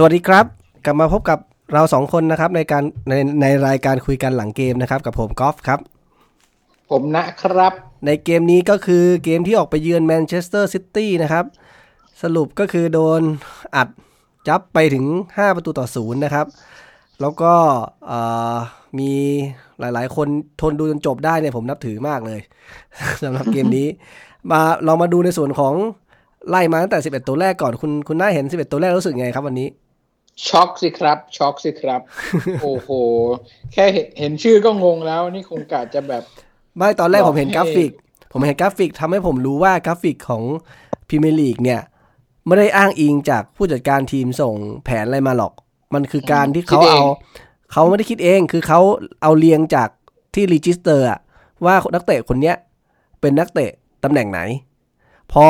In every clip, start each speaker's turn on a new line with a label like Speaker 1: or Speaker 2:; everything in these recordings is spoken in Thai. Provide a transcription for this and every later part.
Speaker 1: สวัสดีครับ กลับมาพบกับเราสองคนนะครับในการในในรายการคุยกันหลังเกมนะครับ กับผมกอล์ฟครับ
Speaker 2: ผมนะครับ
Speaker 1: ในเกมนี้ก็คือเกมที่ออกไปเยือนแมนเชสเตอร์ซิตี้นะครับ สรุปก็คือโดนอัดยับไปถึง 5 ประตูต่อศูนย์นะครับ แล้วก็เอ่อมีหลายๆ คนทนดูจนจบได้เนี่ยผมนับถือมากเลยสำหรับเกมนี้ มาเรามาดูในส่วนของไล่มาตั้งแต่ 11 ตัวแรกก่อนคุณคุณน่าเห็น 11 ตัวแรกรู้สึกไงครับวันนี้
Speaker 2: ช็อกสิครับ ช็อกสิครับ โอ้โห แค่เห็นเห็นชื่อก็งงแล้วนี่คงกะจะแบบ
Speaker 1: ไม่ตอนแรก
Speaker 2: บอก
Speaker 1: ผมเห็น
Speaker 2: ให้
Speaker 1: กราฟิก ผมเห็นกราฟิกทำให้ผมรู้ว่ากราฟิกของพรีเมียร์ลีกเนี่ย ไม่ได้อ้างอิงจากผู้จัดการทีมส่งแผนอะไรมาหรอก มันคือการที่เขาเอาเขาไม่ได้คิดเอง คือเขาเอาเรียงจากที่ register อะว่านักเตะคนเนี้ยเป็นนักเตะตำแหน่งไหน พอ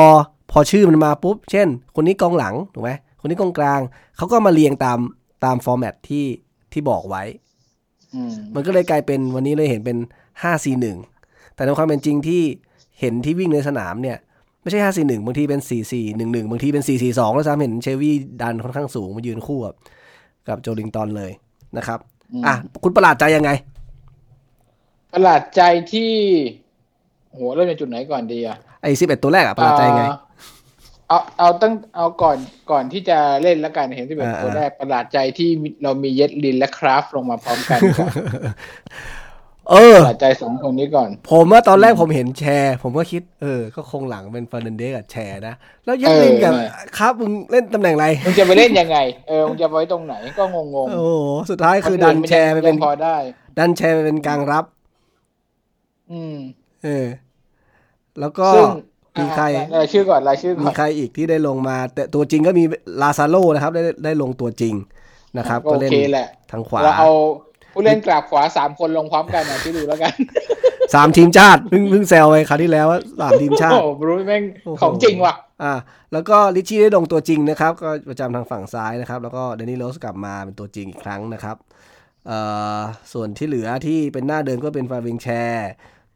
Speaker 1: พอชื่อมันมาปุ๊บ เช่น คนนี้กองหลังถูกไหมคนนี้กองกลาง เขาก็มาเรียงตามตามฟอร์แมตที่ที่บอกไว้
Speaker 2: อืม
Speaker 1: มันก็เลยกลายเป็นวันนี้เลยเห็นเป็น5 4 1แต่ในความเป็นจริงที่เห็นที่วิ่งในสนามเนี่ย ไม่ใช่5 4 1บางทีเป็น4 4 1 1บางทีเป็น4 4 2แล้วซ้ำเห็นเชวี่ดันค่อนข้างสูงมายืนคู่กับ กับโจลิงตันเลยนะครับ อะ คุณประหลาดใจยังไง
Speaker 2: ประหลาดใจที่โหเริ่มจากจุดไหนก่อนดีอะ
Speaker 1: ไอ้11ตัวแรกอะประหลาดใจยังไง
Speaker 2: เอ่อเอาเอาตั้งเอาก่อนก่อนที่จะเล่นแล้วกันเห็นที่เป็น
Speaker 1: อ่า
Speaker 2: ตัวแรกประหลาดใจที่เรามีเย็ดลินและคราฟลงมาพร้อมกันก่อน
Speaker 1: เออ
Speaker 2: ประหลาดใจสองคนนี้ก่อน
Speaker 1: ผมว่าตอนแรกผมเห็นแชร์ ผมก็คิด เออ ก็คงหลังเป็นฟาร์นันเดสกับแชร์นะ แล้วยักลินกับ
Speaker 2: เออ
Speaker 1: ครับมึงเล่นตำแหน่งอะไร
Speaker 2: มึงจะไปเล่นยังไง เออ มึงจะไว้ตรงไหนก็งงง
Speaker 1: โอ้โห สุดท้ายคือดันแชร์ไปเป็น
Speaker 2: พอได้
Speaker 1: ดันแชร์ไปเป็นกลางรับ
Speaker 2: อืม
Speaker 1: เออ แล้วก็
Speaker 2: ซึ่ง
Speaker 1: มีใคร
Speaker 2: อะรายชื่อก่อนรายชื่อก่
Speaker 1: มี
Speaker 2: อน
Speaker 1: ใครอีกที่ได้ลงมา แต่ตัวจริงก็มีลาซาโลนะครับ ได้ได้ลงตัวจริงนะครับ
Speaker 2: ก็โอ
Speaker 1: เล่น
Speaker 2: เคแหละ
Speaker 1: ทางขวา
Speaker 2: เราเอา ผู้เล่นกราบขวาสามคนลงพร้อมกันนะที่ดูแล้วกัน
Speaker 1: สามทีมชาติเพิ่งเพิ่งแซวไปคราวที่แล้วว่าสามทีมชาติ
Speaker 2: โอ้โหบรูซแม่ง
Speaker 1: โอ้โห
Speaker 2: ของจริงว่ะ
Speaker 1: อ่าแล้วก็ลิชชี่ได้ลงตัวจริงนะครับ ก็ประจำทางฝั่งซ้ายนะครับ แล้วก็เดนนี่โรสกลับมาเป็นตัวจริงอีกครั้งนะครับเอ่อส่วนที่เหลือที่เป็นหน้าเดิมก็เป็นฟาวิงแชร์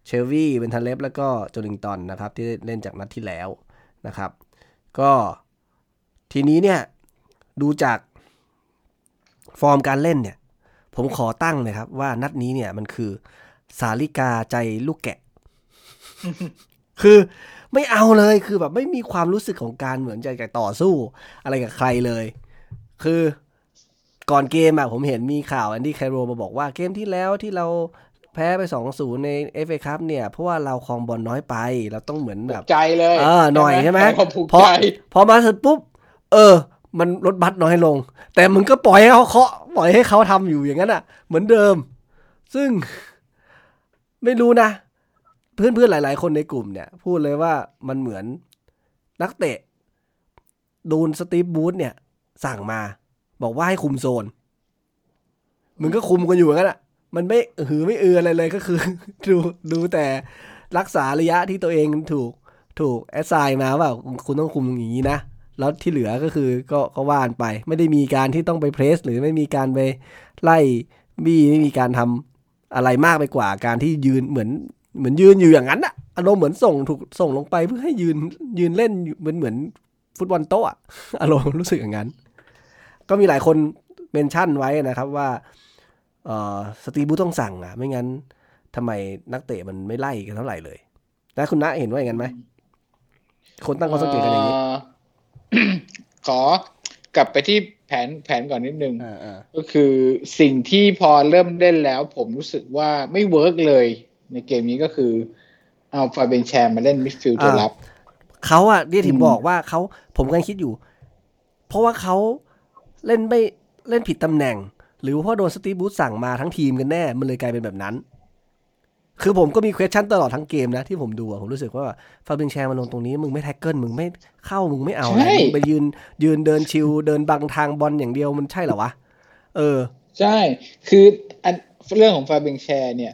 Speaker 1: เชลวี่เป็นทันเล็บแล้วก็โจลิงตันนะครับ ที่เล่นจากนัดที่แล้วนะครับ ก็ทีนี้เนี่ยดูจากฟอร์มการเล่นเนี่ย ผมขอตั้งเลยครับ ว่านัดนี้เนี่ยมันคือ สาลิกาใจลูกแกะ คือไม่เอาเลยคือแบบไม่มีความรู้สึกของการเหมือนจะต่อสู้ อะไรกับใครเลย คือก่อนเกมอะผมเห็นมีข่าวแอนดี้แคโรมาบอกว่าเกมที่แล้วที่เราแพ้ไป2-0ใน FA ครับเนี่ย เพราะว่าเราครองบอลน้อยไป เราต้องเหมือนแบบ
Speaker 2: ใจเลย
Speaker 1: เออหน่อยใช่ไหม
Speaker 2: ความผูก
Speaker 1: พอ
Speaker 2: ใจ
Speaker 1: พอมาเสร็จปุ๊บ เออ มันลดบัตรน้อยลง แต่มึงก็ปล่อยให้เขาเคาะปล่อยให้เขาทำอยู่อย่างนั้นอะ เหมือนเดิม ซึ่งไม่รู้นะ เพื่อนๆหลาย ๆ คนในกลุ่มเนี่ย พูดเลยว่ามันเหมือนนักเตะโดนสตีฟบูธเนี่ย สั่งมา บอกว่าให้คุมโซน มึงก็คุมกันอยู่อย่างนั้นอะ มันไม่หือไม่เอืออะไรเลยก็คือ ดูดูแต่รักษาระยะที่ตัวเองถูกถูกแอสไซน์มาว่าคุณต้องคุมอย่างนี้นะ แล้วที่เหลือก็คือก็ก็ว่านไป ไม่ได้มีการที่ต้องไปเพรส หรือไม่มีการไปไล่บี้ไม่มีการทำอะไรมากไปกว่า การที่ยืนเหมือนเหมือนยืนอยู่อย่างนั้นอะอารมณ์เหมือนส่งถูกส่งลงไปเพื่อให้ยืนยืนเล่นเหมือนเหมือนฟุตบอลโต๊ะอารมณ์รู้สึกอย่างนั้น ก็มีหลายคนเมนชั่นไว้นะครับว่าสตีบูต้องสั่งอะไม่งั้นทำไมนักเตะมันไม่ไล่กันเท่าไหร่เลยแล้วคุณณะเห็นว่าอย่างนั้นไหมคนตั้งข้อสังเกตกันอย่างนี้
Speaker 2: ขอกลับไปที่แผนแผนก่อนนิดนึง
Speaker 1: อ่า
Speaker 2: ก็คือสิ่งที่พอเริ่มเล่นแล้ว ผมรู้สึกว่าไม่ work เลย ในเกมนี้ก็คือ เอาฟาเบียนแชร์มาเล่นมิดฟิลด์ตัวรับ
Speaker 1: เขาอะเนี่ยถึง
Speaker 2: อืม
Speaker 1: บอกว่าเขาผมกำลังคิดอยู่ เพราะว่าเขาเล่นไม่เล่นผิดตำแหน่ง หรือเพราะโดนสตีฟ บรูซสั่งมาทั้งทีมกันแน่ มันเลยกลายเป็นแบบนั้น คือผมก็มี question ตลอดทั้งเกมนะที่ผมดูอะผมรู้สึกว่าฟาบิงแชร์มาลงตรงนี้มึงไม่แท็กเกิลมึงไม่เข้ามึงไม่เอา
Speaker 2: ใช่
Speaker 1: นะมึงไปยืนยืนเดินชิวเดินบังทางบอลอย่างเดียวมันใช่เหรอวะ เออ
Speaker 2: ใช่ คืออันเรื่องของฟาเบนแชร์เนี่ย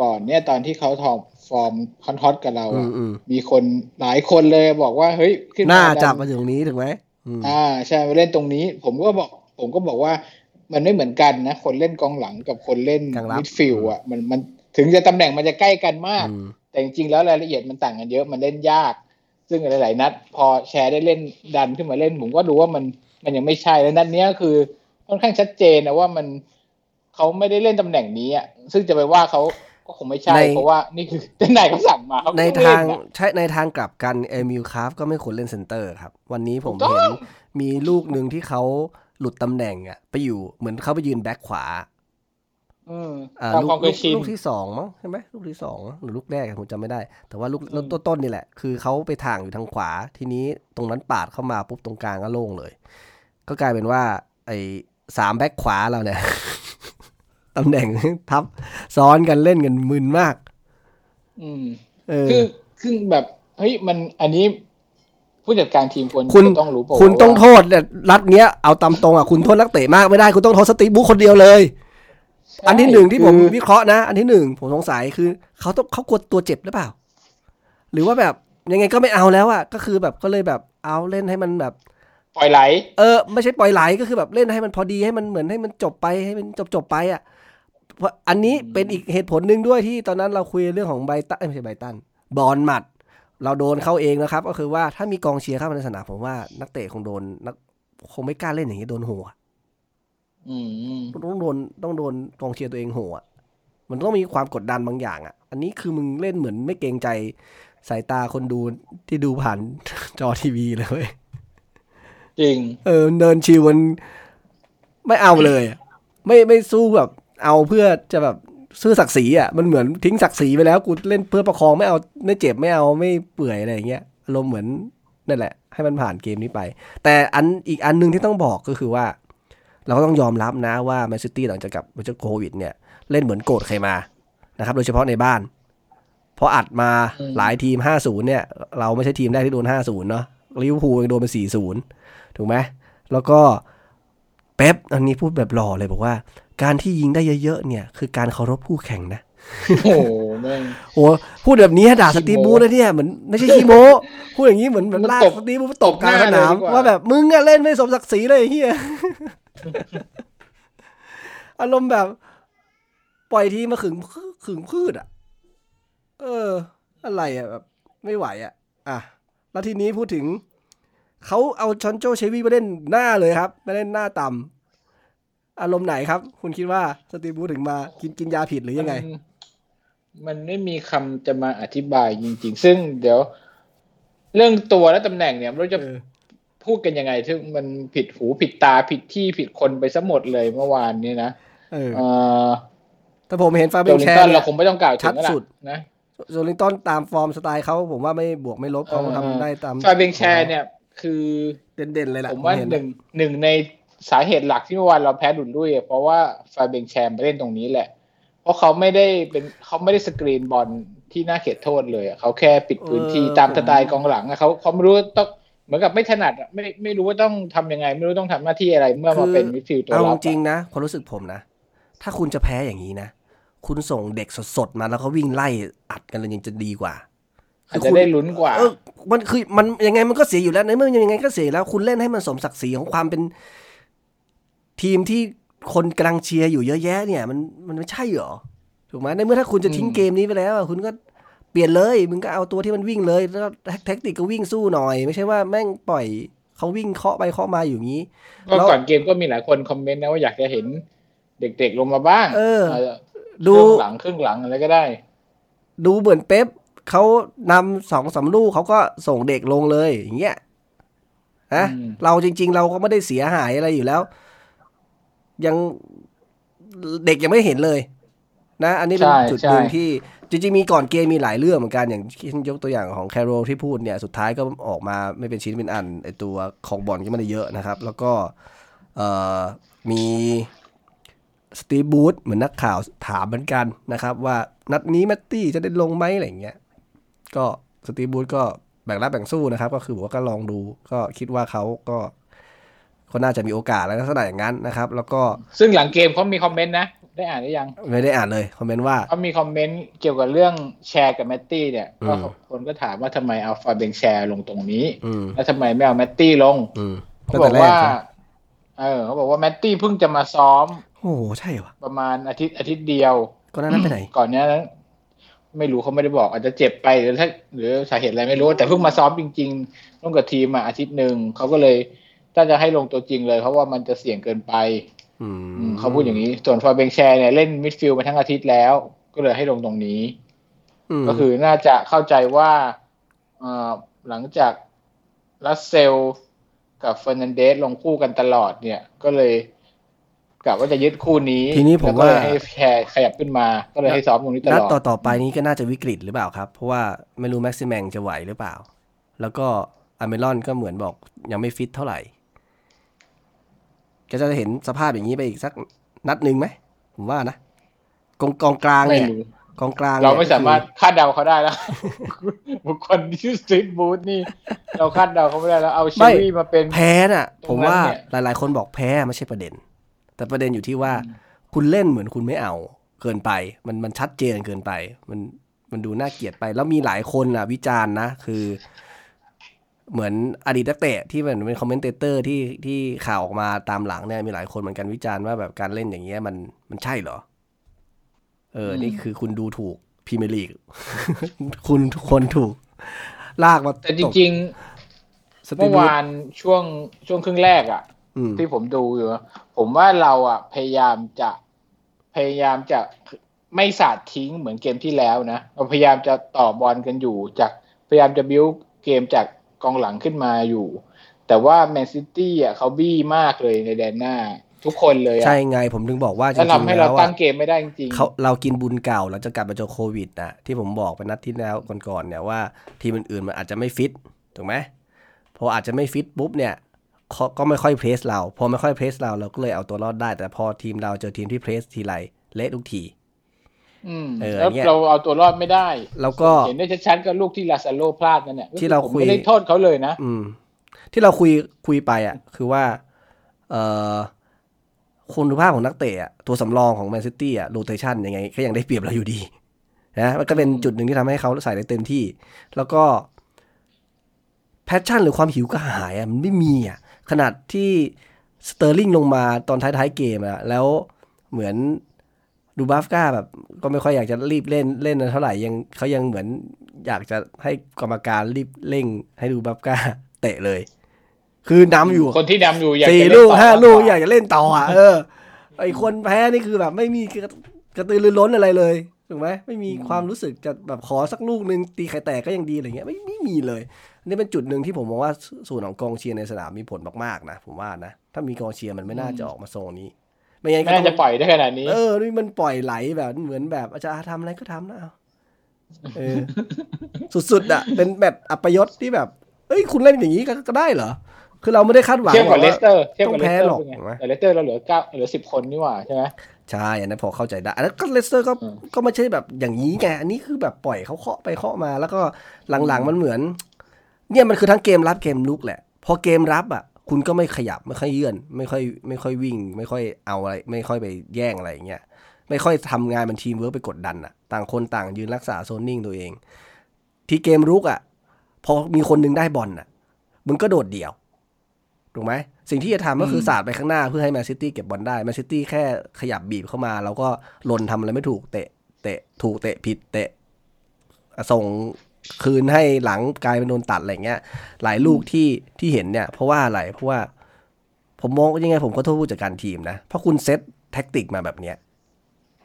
Speaker 2: ก่อนเนี่ยตอนที่เขาทองฟอร์มคอนทอตกับเรา
Speaker 1: อื
Speaker 2: อะ
Speaker 1: มอืม
Speaker 2: มีคนหลายคนเลยบอกว่าเฮ้ยขึ้น
Speaker 1: หน้า
Speaker 2: ดั
Speaker 1: จับมาอยู่ตรงนี้ถูกไหมอืม
Speaker 2: อ่าใช่มาเล่นตรงนี้ ผมก็บอก ผมก็บอกว่ามันไม่เหมือนกันนะ คนเล่นกองหลังกับคนเล่น
Speaker 1: กลางรับ
Speaker 2: มิดฟิลด์อะมันมัน ถึงจะตำแหน่งมันจะใกล้กันมาก
Speaker 1: อืม
Speaker 2: แต่จริงๆแล้วรายละเอียดมันต่างกันเยอะมันเล่นยาก ซึ่งหลายๆนัด พอแชร์ได้เล่นดันขึ้นมาเล่นผมก็ดูว่ามันมันยังไม่ใช่แล้วนัดเนี้ยคือค่อนข้างชัดเจนนะว่ามันเขาไม่ได้เล่นตำแหน่งนี้อะซึ่งจะไปว่าเขาก็คงไม่ใช่
Speaker 1: ใน
Speaker 2: เพราะว่านี่คือเจ้านายเขาสั่งมาเขาก็
Speaker 1: ใน
Speaker 2: ต้องเล่
Speaker 1: ทาง
Speaker 2: นอะ
Speaker 1: ใช่ในทางกลับกันเอมิลคาฟก็ไม่ควรเล่นเซนเตอร์ครับ วันนี้ผม
Speaker 2: ถูกต้อง
Speaker 1: เห็นมีลูกหนึ่งที่เขาหลุดตำแหน่งอะไปอยู่เหมือนเขาไปยืนแบ็คขวา
Speaker 2: อืม
Speaker 1: อ่า
Speaker 2: ตาม
Speaker 1: ลู
Speaker 2: ความ
Speaker 1: ก
Speaker 2: เค
Speaker 1: ลู
Speaker 2: ย
Speaker 1: ก
Speaker 2: ชิน
Speaker 1: ลูกที่สองมั้งใช่ไหมลูกที่สองหรือลูกแรกอะผมจำไม่ได้ แต่ว่าลูก
Speaker 2: อืม
Speaker 1: ต้นต้นๆนี่แหละ คือเขาไปทางอยู่ทางขวา ทีนี้ตรงนั้นปาดเข้ามาปุ๊บตรงกลางก็โล่งเลย ก็กลายเป็นว่า ไอ้สามแบ็คขวาเราเนี่ยตำแหน่งทับซ้อนกันเล่นกันมึนมาก
Speaker 2: อืม
Speaker 1: เออ
Speaker 2: คือคือแบบเฮ้ยมันอันนี้ผู้จัดการทีมควร
Speaker 1: คุณ
Speaker 2: จะต้องรู้เปล่า
Speaker 1: คุณ
Speaker 2: ว่า
Speaker 1: ต้องโทษเนี่ยรัดเนี้ยเอาตามตรงอะคุณโทษนักเตะมากไม่ได้คุณต้องโทษสตีฟบุ๊คคนเดียวเลย
Speaker 2: ใช่
Speaker 1: อันที่หนึ่งที่ผม
Speaker 2: คือ
Speaker 1: วิเคราะห์นะ อันที่หนึ่งผมสงสัยคือเขาต้องเขากลัวตัวเจ็บหรือเปล่า หรือว่าแบบยังไงก็ไม่เอาแล้วอะก็คือแบบก็เลยแบบเอาเล่นให้มันแบบ
Speaker 2: ปล่อยไหล
Speaker 1: เออไม่ใช่ปล่อยไหลก็คือแบบเล่นให้มันพอดีให้มันเหมือนให้มันจบไปให้มันจบจบๆไปอะเพราะอันนี้เป็นอีกเหตุผลหนึ่งด้วยที่ตอนนั้นเราคุยเรื่องของไบตันเอ้ยไม่ใช่ไบตันบอลหมัด เราโดนเข้าเองนะครับ ก็คือว่าถ้ามีกองเชียร์เข้ามาในสนามผมว่านักเตะคงโดนนักคงไม่กล้าเล่นอย่างนี้โดนหัว
Speaker 2: อืม
Speaker 1: ต้องโดนต้องโดนกองเชียร์ตัวเองหัวมันต้องมีความกดดันบางอย่างอะ อันนี้คือมึงเล่นเหมือนไม่เกรงใจสายตาคนดูที่ดูผ่านจอทีวีเลยเว้ย
Speaker 2: จริง
Speaker 1: เออเดินชิวมันไม่เอาเลยอะไม่ไม่สู้แบบ เอาเพื่อจะแบบคือศักดิ์ศรีอะมันเหมือนทิ้งศักดิ์ศรีไปแล้วกูเล่นเพื่อประคองไม่เอาไม่เจ็บไม่เอาไม่เหนื่อยอะไรอย่างเงี้ยอารมณ์เหมือนนั่นแหละ ให้มันผ่านเกมนี้ไป แต่อันอีกอันหนึ่งที่ต้องบอกก็คือว่า เราก็ต้องยอมรับนะว่าแมนซิตี้หลังจากกลับมาจากโควิดเนี่ยเล่นเหมือนโกรธใครมานะครับ โดยเฉพาะในบ้าน เพราะอัดมา
Speaker 2: อืม
Speaker 1: หลายทีม 50 เนี่ย เราไม่ใช่ทีมแรกที่โดน 50 เนาะลิเวอร์พูลยังโดนไป 40 ถูกไหมแล้วก็เป๊ปอันนี้พูดแบบหล่อเลยบอกว่า การที่ยิงได้เยอะๆเนี่ย คือการเคารพคู่แข่งนะ
Speaker 2: โอ้โหแม่ง
Speaker 1: โอ้พูดแบบนี้ด่าสตีฟ
Speaker 2: ขี้โม้
Speaker 1: บูธนะเนี่ยเหมือนไม่ใช่ขี้โมพูดอย่างนี้เหมือนเหมือน
Speaker 2: มัน
Speaker 1: ลาก
Speaker 2: ตบ
Speaker 1: สตีฟบูธตบกลาง
Speaker 2: ต
Speaker 1: ส
Speaker 2: บหน้าเลย
Speaker 1: นาม
Speaker 2: ดีกว่า
Speaker 1: ว่าแบบมึงอะเล่นไม่สมศักดิ์ศรีเลยไอ้เฮีย อารมณ์แบบ ปล่อยทีมาขึงขึงพืชอะ เออ อะไรอะแบบ ไม่ไหวอะ อะ แล้วทีนี้พูดถึง เขาเอาชอนโจเชวี่มาเล่นหน้าเลยครับมาเล่นหน้าต่ำอารมณ์ไหนครับ คุณคิดว่าสตีฟบูธถึงมากินกินยาผิดหรือยังไง
Speaker 2: มันมันไม่มีคำจะมาอธิบายจริง ๆ ซึ่งเดี๋ยว เรื่องตัวและตำแหน่งเนี่ยไม่รู้จะ
Speaker 1: เออ
Speaker 2: พูดกันยังไงที่มันผิดหูผิดตาผิดที่ผิดคนไปซะหมดเลยเมื่อวานนี้นะ
Speaker 1: เออ
Speaker 2: เอ่อ
Speaker 1: แต่ผมเห็นฟาเบ
Speaker 2: โจ
Speaker 1: น
Speaker 2: ลิ
Speaker 1: แช
Speaker 2: ง
Speaker 1: ร์
Speaker 2: ตัน
Speaker 1: เนี่
Speaker 2: เรา
Speaker 1: ย
Speaker 2: คงไม่ต้องกล่าวถึงแล้ว
Speaker 1: ชัด
Speaker 2: ล่ะ
Speaker 1: สุด
Speaker 2: นะ
Speaker 1: โจลิงตันตามฟอร์มสไตล์เขาผมว่าไม่บวกไม่ลบเขา
Speaker 2: เออ
Speaker 1: ทำได้ตาม
Speaker 2: ฟาเบียนแชร์เนี่ย คือ
Speaker 1: เด่นๆเลยแหละ
Speaker 2: ผมว่า
Speaker 1: เห็
Speaker 2: หนึ่งหนึ่งในสาเหตุหลักที่เมื่อวานเราแพ้หลุดลุ่ยอะเพราะว่าฟาเบียนแชร์มาเล่นตรงนี้แหละ เพราะเขาไม่ได้เป็นเขาไม่ได้สกรีนบอลที่หน้าเขตโทษเลยอะเขาแค่ปิดพื้นที่ตามสไตล์กองหลังอะเขาเขาไม่รู้ว่าต้อง เหมือนกับไม่ถนัดอะไม่ไม่รู้ว่าต้องทำยังไง ไม่รู้ต้องทำหน้าที่อะไรเมื่อมาเป็นมิดฟิลด์ตัว
Speaker 1: เอา
Speaker 2: รับ
Speaker 1: จริง
Speaker 2: อะ
Speaker 1: ๆนะความรู้สึกผมนะ ถ้าคุณจะแพ้อย่างนี้นะ คุณส่งเด็กสดๆมาแล้วเขาวิ่งไล่อัดกันเลยยังจะดีกว่า
Speaker 2: อาจจะได้ลุ้นกว่า
Speaker 1: เออมันคือมันยังไงมันก็เสียอยู่แล้วในเมื่อยังไงก็เสียแล้ว คุณเล่นให้มันสมศักดิ์ศรีของความเป็นทีมที่คนกำลังเชียร์อยู่เยอะแยะเนี่ย มันมันไม่ใช่เหรอถูกไหมในเมื่อถ้าคุณจะทิ้ง
Speaker 2: อืม
Speaker 1: เกมนี้ไปแล้วอะคุณก็ เปลี่ยนเลย มึงก็เอาตัวที่มันวิ่งเลย แล้วแท็กติกก็วิ่งสู้หน่อย ไม่ใช่ว่าแม่งปล่อยเขาวิ่งเคาะไปเคาะมาอยู่อย่างนี้
Speaker 2: ก็ก่อนเกมก็มีหลายคนคอมเมนต์นะว่าอยากจะเห็นเด็กๆลงมาบ้าง
Speaker 1: เออา
Speaker 2: จจะ
Speaker 1: ดู
Speaker 2: ครึ่งหลังครึ่งหลังอะไรก็ได้
Speaker 1: ดูเหมือนเป๊ปเขานำสองสามลูกเขาก็ส่งเด็กลงเลยอย่างเงี้ยนะ
Speaker 2: อืม
Speaker 1: เราจริง ๆ เราก็ไม่ได้เสียหายอะไรอยู่แล้ว ยังเด็กยังไม่เห็นเลย นะ อันนี้เป็น
Speaker 2: ใช่
Speaker 1: จุดหนึ่ง
Speaker 2: ใช่
Speaker 1: ที่ จริงๆมีก่อนเกมมีหลายเรื่องเหมือนกันอย่างยกตัวอย่างของแคโรที่พูดเนี่ยสุดท้ายก็ออกมาไม่เป็นชิ้นเป็นอันไอตัวของบอลก็ไม่ได้เยอะนะครับ แล้วก็มีสตีบูธเหมือนนักข่าวถามเหมือนกันนะครับ ว่านัดนี้แมตตี้จะได้ลงไหมอะไรเงี้ยก็สตีบูธก็แบ่งรับแบ่งสู้นะครับ ก็คือบอกว่าก็ลองดูก็คิดว่าเขาก็ก็น่าจะมีโอกาสแล้วลักษณะอย่างนั้นนะครับ แล้วก็
Speaker 2: ซึ่งหลังเกมเขามีคอมเมนต์นะ ได้อ่านหรือยัง
Speaker 1: ไม่ได้อ่านเลย คอมเมนต์ว่า
Speaker 2: เขามีคอมเมนต์เกี่ยวกับเรื่องแชร์กับแมตตี้เนี่ย
Speaker 1: อืม
Speaker 2: ก็คนก็ถามว่าทำไมเอาฟาเบียนแชร์ลงตรงนี้
Speaker 1: อืม
Speaker 2: แล้วทำไมไม่เอาแมตตี้ลง
Speaker 1: อืม
Speaker 2: เขาบอกว่า
Speaker 1: ตั้งแต่แรกนะ
Speaker 2: เออเขาบอกว่าแมตตี้เพิ่งจะมาซ้อม
Speaker 1: โอ้โหใช่วะ
Speaker 2: ประมาณอาทิตย์อาทิตย์เดียว
Speaker 1: ก่อนหน้านั้นไปไหน
Speaker 2: ก่อนเนี้ยนะไม่รู้เขาไม่ได้บอกอาจจะเจ็บไปหรือถ้าหรือสาเหตุอะไรไม่รู้ แต่เพิ่งมาซ้อมจริงๆร่วมกับทีมมาอาทิตย์หนึ่งเขาก็เลยถ้าจะให้ลงตัวจริงเลยเพราะว่ามันจะเสี่ยงเกินไป
Speaker 1: อื
Speaker 2: อื
Speaker 1: ม
Speaker 2: ม เขาพูดอย่างนี้ ส่วนฟาเบียนแชร์เนี่ยเล่นมิดฟิลด์มาทั้งอาทิตย์แล้ว ก็เลยให้ลงตรงนี้
Speaker 1: ม
Speaker 2: ก็คือน่าจะเข้าใจว่าเอ่อหลังจากลาสเซลส์กับเฟอร์นันเดสลงคู่กันตลอดเนี่ย ก็เลยกะว่าจะยึดคู่นี้
Speaker 1: ทีนี้ผม
Speaker 2: แล้วก็
Speaker 1: ว่า
Speaker 2: เลยให้แชร์ขยับขึ้นมา ก็เลยให้ซ้อมตรงนี้ต
Speaker 1: นัด
Speaker 2: ลอด
Speaker 1: ต่อต่อไปนี้ก็น่าจะวิกฤตหรือเปล่าครับ เพราะว่าไม่รู้แม็กซิแมงจะไหวหรือเปล่า แล้วก็อัลมิรอนก็เหมือนบอกยังไม่ฟิตเท่าไหร่ ก็จะเห็นสภาพอย่างนี้ไปอีกสักนัดหนึ่งไหมผมว่านะกองกองกลาง
Speaker 2: ไม่
Speaker 1: เนี่ย
Speaker 2: รู้
Speaker 1: กองกลาง
Speaker 2: เรา
Speaker 1: นี่ย
Speaker 2: ไม่สามารถคาดเดาเขาได้แล้ว บุคคลที่ชื่อสตรีทบูธนี่ เราคาดเดาเขาไม่ได้แล้วเอาเชอรี่มาเป็น
Speaker 1: แพ้น่ะ
Speaker 2: ต
Speaker 1: ผ
Speaker 2: รง
Speaker 1: ม
Speaker 2: นั้น
Speaker 1: ว่า
Speaker 2: เนี่ย
Speaker 1: หลาย ๆ คนบอกแพ้ไม่ใช่ประเด็น แต่ประเด็นอยู่ที่ว่าคุณเล่นเหมือนคุณไม่เอาเกินไป มันมันชัดเจนเกินไป มันมันดูน่าเกลียดไป แล้วมีหลายคนอะ วิจารณ์นะ คือ เหมือนอดีตนักเตะที่เหมือนเป็นคอมเมนเตเตอร์ที่ที่ข่าวออกมาตามหลังเนี่ยมีหลายคนเหมือนกันวิจารณ์ว่าแบบการเล่นอย่างเงี้ยมันมันใช่เหรอ เออ นี่คือคุณดูถูกพรีเมียร์ลีก คุณทุกคนถูก ลากมา
Speaker 2: แต่จริง
Speaker 1: ๆ
Speaker 2: ๆเมื่อวานช่วงช่วงครึ่งแรกอะ
Speaker 1: อืม
Speaker 2: ที่ผมดูอยู่อะผมว่าเราอะ พยายามจะพยายามจะไม่สาดทิ้งเหมือนเกมที่แล้วนะเราพยายามจะต่อบอลกันอยู่จากพยายามจะบิวเกมจาก กองหลังขึ้นมาอยู่ แต่ว่าแมนซิตี้อะเขาบี้มากเลยในแดนหน้า ทุกคนเลยอะ
Speaker 1: ใช่ไงผมถึงบอกว่าจ
Speaker 2: แล้ว
Speaker 1: ริง
Speaker 2: ทำ
Speaker 1: ๆ
Speaker 2: ให้เรา
Speaker 1: แล้ว
Speaker 2: ตั้
Speaker 1: อะ
Speaker 2: งเกมไม่ได้จริงๆ
Speaker 1: เขาเรากินบุญเก่าเราจะกลับมาเจอโควิดนะที่ผมบอกไปนัดที่แล้วก่อนๆเนี่ยว่าทีมอื่นๆมันอาจจะไม่ฟิตถูกไหมพออาจจะไม่ฟิตปุ๊บเนี่ยเขาก็ไม่ค่อย press เรา พอไม่ค่อย press เราเราก็เลยเอาตัวรอดได้ แต่พอทีมเราเจอทีมที่ press ทีไรเละทุกที
Speaker 2: อืม
Speaker 1: เออ
Speaker 2: แล้ว
Speaker 1: เนี่ย
Speaker 2: เราเอาตัวรอดไม่ได้
Speaker 1: แล้วก็
Speaker 2: เห็นได้ชัดๆก็ลูกที่ลาซาโรพลาดนั่นแหละ
Speaker 1: ที่เราคุย
Speaker 2: ผมไม่ได้โทษเขาเลยนะ
Speaker 1: อืม ที่เราคุยคุยไปอะ คือว่า เอ่อคุณภาพของนักเตะอะตัวสำรองของแมนซิตี้อะ rotation ยังไงก็ยังได้เปรียบเราอยู่ดีนะมันก็เป็นจุดหนึ่งที่ทำให้เขาใส่ได้เต็มที่ แล้วก็ passion หรือความหิวกระหายอะมันไม่มีอะขนาดที่สเตอร์ลิงลงมาตอนท้ายๆเกมอะแล้วเหมือน ดูบัฟก้าแบบก็ไม่ค่อยอยากจะรีบเล่นเล่นเท่าไหร่ยังเขายังเหมือนอยากจะให้กรรมการรีบเร่ง ให้ดูบัฟก้าเตะเลย คือนำอยู่
Speaker 2: คนที่นำอยู่อยาก
Speaker 1: สี่
Speaker 2: จะเน
Speaker 1: ลูก
Speaker 2: ต่อ
Speaker 1: ห้าลูก
Speaker 2: มว่
Speaker 1: อยากจะเล่นต่ออะเออไอคนแพ้นี่คือแบบไม่มีกระกระตือรือร้นอะไรเลยถูกไหมไม่มีความรู้สึกจะแบบขอสักลูกหนึ่งตีไข่แตกก็ยังดีอะไรเงี้ยไม่ไม่มีเลยอันนี่เป็นจุดหนึ่งที่ผมมองว่าส่วนของกองเชียร์ในสนามมีผลมากๆนะผมว่านะถ้ามีกองเชียร์มันไม่น่าจะออกมาโซนนี้ ไม่งั้นก็
Speaker 2: ไม่น่า
Speaker 1: ต้
Speaker 2: จะ
Speaker 1: อง
Speaker 2: ปล่อยได้ขนาดนี้
Speaker 1: เออนี่มันปล่อยไหลแบบเหมือนแบบอาจารย์ทำอะไรก็ทำนะเอาเออ สุดๆอะ เป็นแบบอัปยศที่แบบเอ้ยคุณเล่นอย่างนี้ก็ก็ได้เหรอ คือเราไม่ได้คาดหวัง
Speaker 2: เทียบกับ
Speaker 1: ห
Speaker 2: เล
Speaker 1: รอก
Speaker 2: สเตอร์เทียบ
Speaker 1: ต้
Speaker 2: กั
Speaker 1: อบง
Speaker 2: เล
Speaker 1: แพ้
Speaker 2: สเตอ
Speaker 1: หร
Speaker 2: ร์
Speaker 1: อก
Speaker 2: เป็นไง
Speaker 1: ถูกไหม
Speaker 2: แต่เลสเตอร์เราเหลือเก้าเหลือสิบคนนี่หว่าใช่ไหม
Speaker 1: ใช่อันนั้นพอเข้าใจได้อันนั้นก็เลสเตอร์ก็
Speaker 2: อืม
Speaker 1: ก็ไม่ใช่แบบอย่างนี้ไงอันนี้คือแบบปล่อยเขาเคาะไปเคาะมา แล้วก็หลังๆมันเหมือน เนี่ยมันคือทั้งเกมรับเกมลุกแหละ พอเกมรับอะ คุณก็ไม่ขยับไม่ค่อยเขยื้อน ไม่ค่อยไม่ค่อยวิ่ง ไม่ค่อยเอาอะไร ไม่ค่อยไปแย่งอะไรอย่างเงี้ยไม่ค่อยทำงานเป็นทีมเวิร์กไปกดดันอะต่างคนต่างยืนรักษาโซนนิ่งตัวเอง ที่เกมรุกอะพอมีคนหนึ่งได้บอลอะมึงก็โดดเดี่ยวถูกไหมสิ่งที่จะทำก็คือสาดไปข้างหน้าเพื่อให้แมนซิตี้เก็บบอลได้แมนซิตี้แค่ขยับบีบเข้ามาแล้วก็ลนทำอะไรไม่ถูกเตะ เตะถูกเตะผิดเตะส่ง คืนให้หลังกลายเป็นโดนตัดอะไรเงี้ย หลายลูกที่ที่เห็นเนี่ย เพราะว่าอะไรเพราะว่า ผมมองยังไง ผมก็โทษผู้จัดการทีมนะ เพราะคุณเซตแท็กติกมาแบบเนี้ย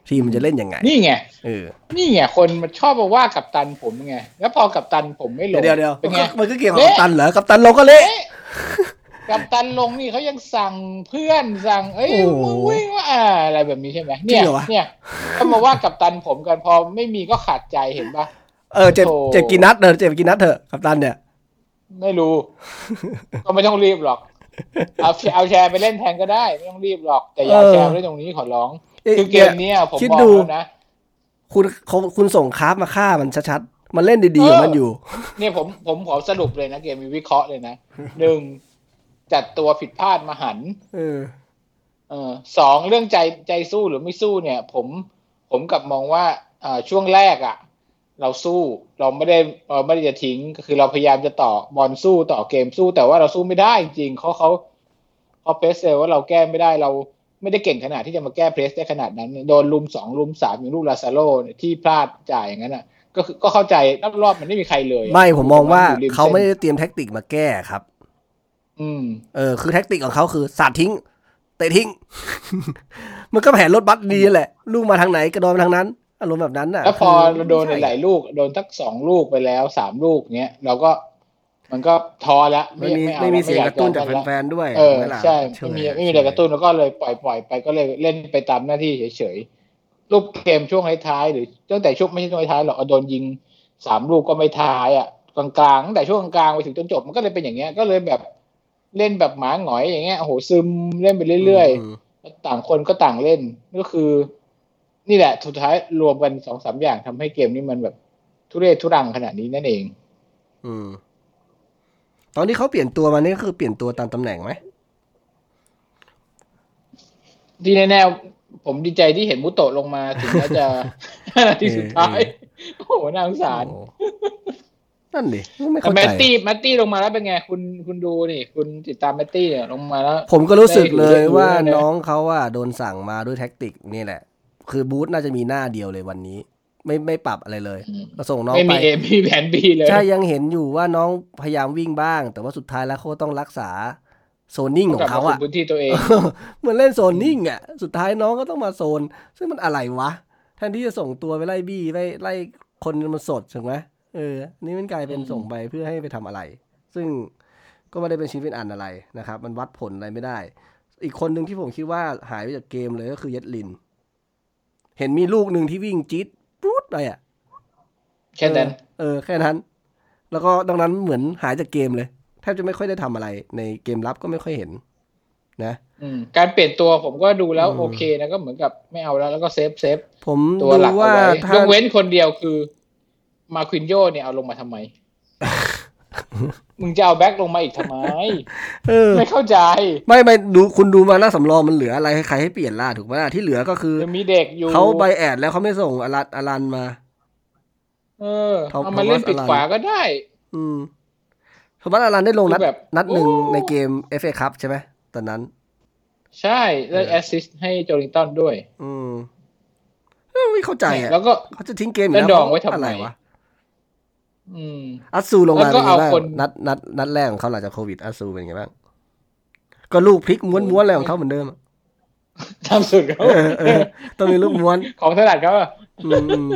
Speaker 1: ทีมมันจะเล่นยังไง
Speaker 2: นี่ไง
Speaker 1: เออ
Speaker 2: นี่ไงคนมันชอบมาว่ากับตันผมไง แล้วพอกับตันผมไม่ลง
Speaker 1: เดี๋ยวเดี๋ยว
Speaker 2: เป็น
Speaker 1: มัน
Speaker 2: ไง
Speaker 1: ก็มันก็เกี่ยวกับ
Speaker 2: เละ
Speaker 1: กัปตันเหรอกัปตันลงก็เละ
Speaker 2: เอ๊ะกับตันลงนี่เขายังสั่งเพื่อนสั่ง เอ้ย
Speaker 1: โอ้โห
Speaker 2: มึงวิ่งว่าอ่าอะไรแบบนี้ใช่ไหม
Speaker 1: จริ
Speaker 2: เนี่
Speaker 1: ง
Speaker 2: ย
Speaker 1: เหรอวะ
Speaker 2: เนี่ยเขามาว่ากับตันผมกันพอไม่มีก็ขาดใจเห็นปะ
Speaker 1: เออเจ็บ
Speaker 2: โอ้
Speaker 1: เจ็บกี่นัดเออเจ็บกี่นัดเถอะกัปตันเนี่ย
Speaker 2: ไม่รู้ ก็ไม่ต้องรีบหรอก เอาเอาแชร์ไปเล่นแทนก็ได้ ไม่ต้องรีบหรอก แต่อย่า
Speaker 1: เออ
Speaker 2: แชร์ไปเล่นตรงนี้ขอร้อง
Speaker 1: เอ๊ะ
Speaker 2: คือเกมเนี้ยผม
Speaker 1: คิด
Speaker 2: บอก
Speaker 1: ดู
Speaker 2: แล้วนะ
Speaker 1: คุณเขาคุณส่งคราฟมาฆ่ามันชัดๆ มันเล่นดีๆ
Speaker 2: เออ
Speaker 1: ของมันอยู่
Speaker 2: เนี่ยผมผมขอสรุปเลยนะเกมมีวิเคราะห์เลยนะหนึ่งจัดตัวผิดพลาดมาหัน
Speaker 1: เออ
Speaker 2: เออสองเรื่องใจใจสู้หรือไม่สู้เนี่ย ผมผมกลับมองว่าอ่าช่วงแรกอะ่ะ เราสู้เราไม่ได้เราไม่ได้จะทิ้งก็คือเราพยายามจะต่อบอลสู้ต่อเกมสู้แต่ว่าเราสู้ไม่ได้จริงๆเขาเขาพอเพรสเซลว่าเราแก้ไม่ได้เราไม่ได้เก่งขนาดที่จะมาแก้เพรสได้ขนาดนั้น โดนลุมสองลุมสามอย่างลูกลาซาโลเนี่ยที่พลาดจ่ายอย่างนั้นอะ ก็คือก็เข้าใจรอบๆมันไม่มีใครเลยอะ
Speaker 1: ไม่ผมมองว่า
Speaker 2: อยู่ริ
Speaker 1: เขาไม่
Speaker 2: ส้น
Speaker 1: ได้เตรียมแท็กติกมาแก้ครับ
Speaker 2: อืม
Speaker 1: เออ คือแท็กติกของเขาคือสาดทิ้งเตะทิ้ง มันก็แผนรถบัสดีแหละ ลูกมาทางไหนกระโดดมาทางนั้น อารมณ์แบบนั้นน่ะ
Speaker 2: แล้วพอ
Speaker 1: คือ
Speaker 2: เราโดน
Speaker 1: ไม่
Speaker 2: ห
Speaker 1: ใช่
Speaker 2: ลายๆลูก โดนทักสองลูกไปแล้วสามลูกเนี้ยเราก็มันก็ท้อละ
Speaker 1: ไม่มี
Speaker 2: อา
Speaker 1: ไม่มี
Speaker 2: ละ
Speaker 1: เสียง
Speaker 2: อย
Speaker 1: กระตุ้นจาก
Speaker 2: เล่ละ
Speaker 1: แฟนๆด้วย
Speaker 2: เออ
Speaker 1: ไหมล่ะ
Speaker 2: ใช่
Speaker 1: เฉ
Speaker 2: ไม่
Speaker 1: ย
Speaker 2: มีไม่มีอะไรกระตุ้นแล้วก็เลยปล่อยปล่อยไปก็เลยเล่นไปตามหน้าที่เฉยๆลูกเกมช่วงท้ายๆหรือตั้งแต่ช่วงไม่ใช่ช่วงท้ายๆหรอกเอาโดนยิงสามลูกก็ไม่ท้ายอะกลางๆตั้งแต่ช่วงกลางไปถึงจนจบมันก็เลยเป็นอย่างเงี้ยก็เลยแบบเล่นแบบหมาหงอยอย่างเงี้ยโอ้โหซึมเล่นไปเรื่อยๆต่างคนก็ต่างเล่นก็คือ นี่แหละสุดท้ายรวมกันสองสามอย่างทำให้เกมนี้มันแบบทุเรศทุรังขนาดนี้นั่นเอง
Speaker 1: อืม ตอนที่เขาเปลี่ยนตัวมานี่ก็คือเปลี่ยนตัวตามตำแหน่งไหม
Speaker 2: ที่แน่ๆผมดีใจที่เห็นมุโตะลงมาถึงแม้จะนาทีสุดท้ายโอ้โหน่าสงสาร
Speaker 1: โอ้นั่นดิไม่
Speaker 2: แต่
Speaker 1: เข้าใจแม
Speaker 2: ตตี้แมตตี้ลงมาแล้วเป็นไง คุณคุณดูนี่ คุณติดตามแมตตี้เนี่ยลงมาแล้ว
Speaker 1: ผมก็รู้สึกเลย
Speaker 2: ได้ดู
Speaker 1: ว่า
Speaker 2: ได้ดู
Speaker 1: น้องเขาว่าโดนสั่งมาด้วย tactic นี่แหละ คือบรูซน่าจะมีหน้าเดียวเลยวันนี้ ไม่ไม่ปรับอะไรเลย
Speaker 2: อืม
Speaker 1: ก็ส่งน้อง
Speaker 2: ไป
Speaker 1: ไม่
Speaker 2: มี A มีแผน B เลย
Speaker 1: ใช่ยังเห็นอยู่ว่าน้องพยายามวิ่งบ้าง แต่ว่าสุดท้ายแล้วเขาก็ต้องรักษาโซนนิ่งของเขา
Speaker 2: กลับม
Speaker 1: อะ
Speaker 2: คุมพื้นที่ตัวเอง
Speaker 1: เหมือนเล่นโซนนิ่งอะสุดท้ายน้องก็ต้องมาโซน ซึ่งมันอะไรวะแทนที่จะส่งตัวไปไล่บี้ไปไล่คนมันสดถูกไหมเออ นี่มันกลายเป็น
Speaker 2: อืม
Speaker 1: ส่งไปเพื่อให้ไปทำอะไร ซึ่งก็ไม่ได้เป็นชิ้นเป็นอันอะไรนะครับ มันวัดผลอะไรไม่ได้ อีกคนหนึ่งที่ผมคิดว่าหายไปจากเกมเลยก็คือเยดลิน เห็นมีลูกหนึ่งที่วิ่งจี๊ดปรูดไปอะ
Speaker 2: แค่นั้น
Speaker 1: เออ แค่นั้น แล้วก็ดังนั้นเหมือนหายจากเกมเลย แทบจะไม่ค่อยได้ทำอะไร ในเกมรับก็ไม่ค่อยเห็น นะ
Speaker 2: อืมการเปลี่ยนตัวผมก็ดูแล้ว
Speaker 1: อืม
Speaker 2: โอเคนะก็เหมือนกับไม่เอาแล้ว แล้วก็เซฟเซฟ
Speaker 1: ผม
Speaker 2: ตัว
Speaker 1: ดู
Speaker 2: หลักเอา
Speaker 1: ว่า
Speaker 2: ไว้
Speaker 1: ถ้าย
Speaker 2: กเว้นคนเดียวคือ มานกีโยเนี่ยเอาลงมาทำไม มึงจะเอาแบ็คลงมาอีกทำไม
Speaker 1: เออ
Speaker 2: ไม่เข้าใจ
Speaker 1: ไม่ไม่ดูคุณดูม้านั่งสำรองมันเหลืออะไรให้ใครให้เปลี่ยนล่ะถูกไหมล่ะที่เหลือก็คือ
Speaker 2: ยังมีเด็กอยู่
Speaker 1: เขาใบแอดแล้วเขาไม่ส่งอลันอลันมา
Speaker 2: เออ
Speaker 1: เขา
Speaker 2: เอามาเล่นปิด
Speaker 1: เขาว่า
Speaker 2: ขวาก็ได้
Speaker 1: อืมสมมติอลันได้ลงนัด
Speaker 2: คือแบบ
Speaker 1: นัดหนึ่ง
Speaker 2: โอ้
Speaker 1: ในเกมเอฟเอคัพใช่ไหมตอนนั้น
Speaker 2: ใช่ได้
Speaker 1: เออ
Speaker 2: assist ให้โจลิงตันด้วย
Speaker 1: อืมเออไม่เข้าใจอะ
Speaker 2: แล้วก็
Speaker 1: เขาจะทิ้งเกมอยู่
Speaker 2: แล้วดองไว้ทำไม
Speaker 1: อะไรวะ
Speaker 2: อืม
Speaker 1: อัตซูลงมา
Speaker 2: แล้วก็
Speaker 1: เป็นไงบ้าง
Speaker 2: เอาคน
Speaker 1: นัดนัดนัดแรกของเขาหลังจากโควิดอัตซูเป็นไงบ้าง ก็ลูกพลิกม้วนม้วนอะไรของเขาเหมือนเดิมอะ
Speaker 2: ทำสุดเขา
Speaker 1: เออเออต้องมีลูกม้วน
Speaker 2: ของถนัดเขาอะ
Speaker 1: อืม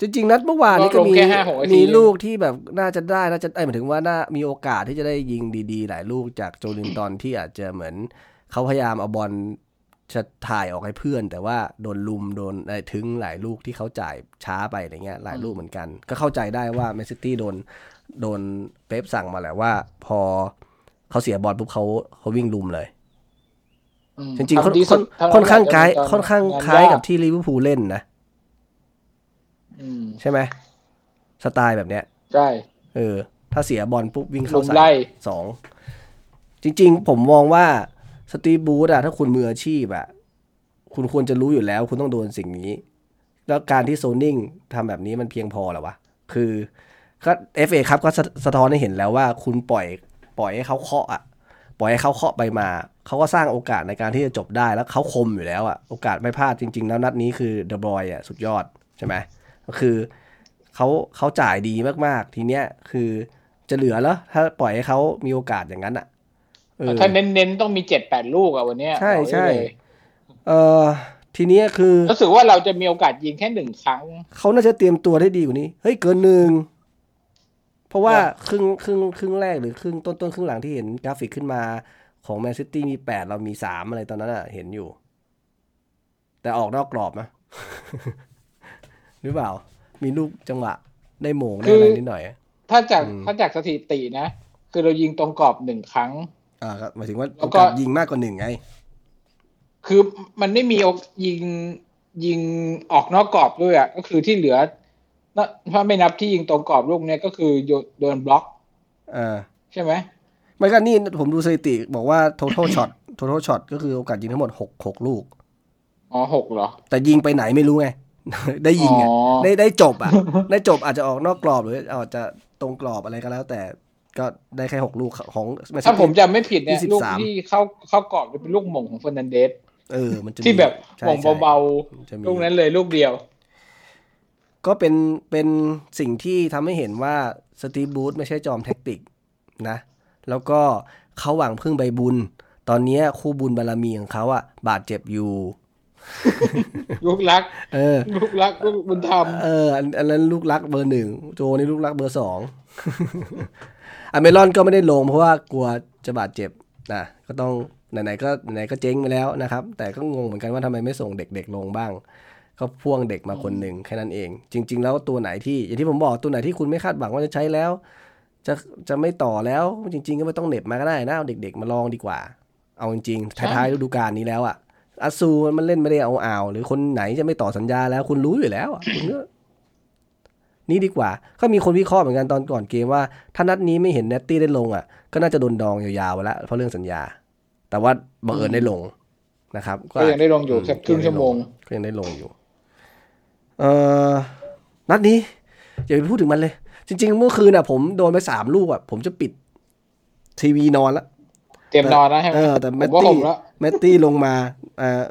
Speaker 1: จริงๆ นัดเมื่อวานนี้ก็
Speaker 2: ลง
Speaker 1: มี
Speaker 2: แค่5-6นาที
Speaker 1: มีลูกที่แบบน่าจะได้น่าจะไอ้ยหมายถึงว่าน่ามีโอกาสที่จะได้ยิงดีๆ หลายลูกจากโจลินตันที่อาจจะเหมือนเขาพยายามเอาบอล จะถ่ายออกให้เพื่อน แต่ว่าโดนลุมโดนไอ้ถึงหลายลูกที่เขาจ่ายช้าไปอะไรเงี้ยหลายลูกเหมือนกัน ก็เข้าใจได้ว่าแมนซิตี้โดนโดนเป๊ปสั่งมาแหละว่า พอเขาเสียบอลปุ๊บเขาเขาวิ่งลุมเลย
Speaker 2: อืม
Speaker 1: จริงๆค่อน
Speaker 2: ทำดี
Speaker 1: ค่
Speaker 2: สุ
Speaker 1: อน
Speaker 2: ดเท่
Speaker 1: ค่อนข้างคล้าย
Speaker 2: โจลินตัน
Speaker 1: ค่อนข้าง
Speaker 2: งน
Speaker 1: คล้ายกับ
Speaker 2: ก
Speaker 1: ที่ลิเวอร์พูลเล่นนะ
Speaker 2: อืม
Speaker 1: ใช่ไหมสไตล์แบบเนี้ย
Speaker 2: ใช่
Speaker 1: เออ ถ้าเสียบอลปุ๊บวิ่ง
Speaker 2: ลุ
Speaker 1: เข้ามใส่
Speaker 2: ไล่
Speaker 1: สองจริง ๆ ผมมองว่า สตีบูธอะถ้าคุณมืออาชีพอะคุณควรจะรู้อยู่แล้ว คุณต้องโดนสิ่งนี้ แล้วการที่โซนิ่งทำแบบนี้มันเพียงพอหรอวะ คือก็เอฟเอครับก็สะท้อนให้เห็นแล้วว่า คุณปล่อยปล่อยให้เขาเคาะอะปล่อยให้เขาเคาะไปมา เขาก็สร้างโอกาสในการที่จะจบได้ แล้วเขาคมอยู่แล้วอะโอกาสไม่พลาดจริง ๆ แล้วนัดนี้คือเดอะบอยอะสุดยอดใช่ไหมก็คือเขาเขาจ่ายดีมากๆ ทีเนี้ยคือจะเหลือแล้วถ้าปล่อยให้เขามีโอกาสอย่างนั้นอะ
Speaker 2: ถ้าเน้นๆต้องมีเจ็ดแปดลูกอะวันเนี้ย
Speaker 1: ใช่
Speaker 2: บอกได้
Speaker 1: ใช่
Speaker 2: เลย
Speaker 1: เออทีเนี้ยคือ
Speaker 2: รู้สึกว่าเราจะมีโอกาสยิงแค่หนึ่งครั้ง
Speaker 1: เขาน่าจะเตรียมตัวได้ดีกว่านี้ เฮ้ยเกินหนึ่งเพราะว่า
Speaker 2: ครับ
Speaker 1: ครึ่งครึ่งครึ่งแรกหรือครึ่งต้นต้นครึ่งหลังที่เห็นกราฟิกขึ้นมาของแมนซิตี้มีแปดเรามีสามอะไรตอนนั้นอะเห็นอยู่ แต่ออกนอกกรอบนะหรือเปล่า มีลูกจังหวะ ได้โหม่งได้อะไรนิดหน่อย
Speaker 2: ถ้าจาก
Speaker 1: อืม
Speaker 2: ถ้าจากสถิตินะ คือเรายิงตรงกรอบหนึ่งครั้ง
Speaker 1: อ่าครับหมายถึงว่า
Speaker 2: แล้วก็
Speaker 1: กาสยิงมากกว่าหนึ่งไง
Speaker 2: คือมันไม่มีโอกยิงยิงออกนอกกรอบด้วยอะก็คือที่เหลือนะถ้าไม่นับที่ยิงตรงกรอบลูกเนี้ยก็คือโยนโดนบล็อก
Speaker 1: อ่า
Speaker 2: ใช่ไหม
Speaker 1: ไม่ก็นี่ผมดูสถิติบอกว่า total shot total shot ก็คือโอกาสยิงทั้งหมดหกหกลูก
Speaker 2: อ๋อหกเหรอ
Speaker 1: แต่ยิงไปไหนไม่รู้ไง ได้ยิงอะ
Speaker 2: อ๋อ
Speaker 1: ได้ได้จบอะ ได้จบอาจจะออกนอกกรอบหรืออาจจะตรงกรอบอะไรก็แล้ว แต่ ก็ได้แค่หกลูกของถ้าแมนซิตี้
Speaker 2: ผมจำไม่ผิดเนี่ย
Speaker 1: 23
Speaker 2: ลูกที่เข้าเข้ากรอบจะเป็นลูกโหม่งของเฟอร์นันเดส
Speaker 1: เออ มันจะมี
Speaker 2: ที่แบบ
Speaker 1: ใช่โห
Speaker 2: ม่ง
Speaker 1: ใช่
Speaker 2: เบา
Speaker 1: จะมี
Speaker 2: ๆลูกนั้นเลยลูกเดียว
Speaker 1: ก็เป็นเป็นสิ่งที่ทำให้เห็นว่าสตีฟบรูซไม่ใช่จอมแท็กติกนะ แล้วก็เขาหวังพึ่งใบบุญ ตอนเนี้ยคู่บุญบารมีของเขาอะบาดเจ็บอยู่
Speaker 2: ลูกรัก
Speaker 1: เออ
Speaker 2: ลูกรักลูกบุญธรรม
Speaker 1: เอออันอันนั้นลูกรักเบอร์หนึ่งโจนี่ลูกรักเบอร์สอง อเมรอนก็ไม่ได้ลงเพราะว่ากลัวจะบาดเจ็บนะก็ต้องไหนๆก็ไหนๆก็เจ๊งไปแล้วนะครับ แต่ก็งงเหมือนกันว่าทำไมไม่ส่งเด็กๆลงบ้าง ก็พ่วงเด็กมาคนหนึ่งแค่นั้นเอง จริง ๆ แล้วตัวไหนที่อย่างที่ผมบอกตัวไหนที่คุณไม่คาดหวังว่าจะใช้แล้ว จะจะไม่ต่อแล้วจริง ๆ ก็ไม่ต้องเหน็บมาก็ได้นะเอาเด็ก ๆ มาลองดีกว่า เอาจริงๆท้ายๆฤดูกาลนี้แล้วอะอาซูมันเล่นไม่ได้เอาอ่าวหรือคนไหนจะไม่ต่อสัญญาแล้วคุณรู้อยู่แล้วอะคุณก็ นี่ดีกว่า ก็มีคนวิเคราะห์เหมือนกันตอนก่อนเกมว่า ถ้านัดนี้ไม่เห็นเนตตี้ได้ลงอะ ก็น่าจะโดนดองยาวๆไปแล้วเพราะเรื่องสัญญา แต่ว่าบังเอิญได้ลงนะครับ
Speaker 2: ก็ยังได้ลงอยู่แค่ครึ่งชั่วโมง
Speaker 1: ก็ยังได้ลงอยู่ เอ่อนัดนี้อย่าไปพูดถึงมันเลย จริง ๆ เมื่อคืนอะ ผมโดนไปสามลูกอะ ผมจะปิดทีวีนอนแล้ว
Speaker 2: เตรียมนอนนะใช่ไหม
Speaker 1: เออแต่
Speaker 2: ผ
Speaker 1: แมต
Speaker 2: มว่าผ
Speaker 1: ตี้
Speaker 2: มแล้ว
Speaker 1: แมตตี้ลงมาเอ่อ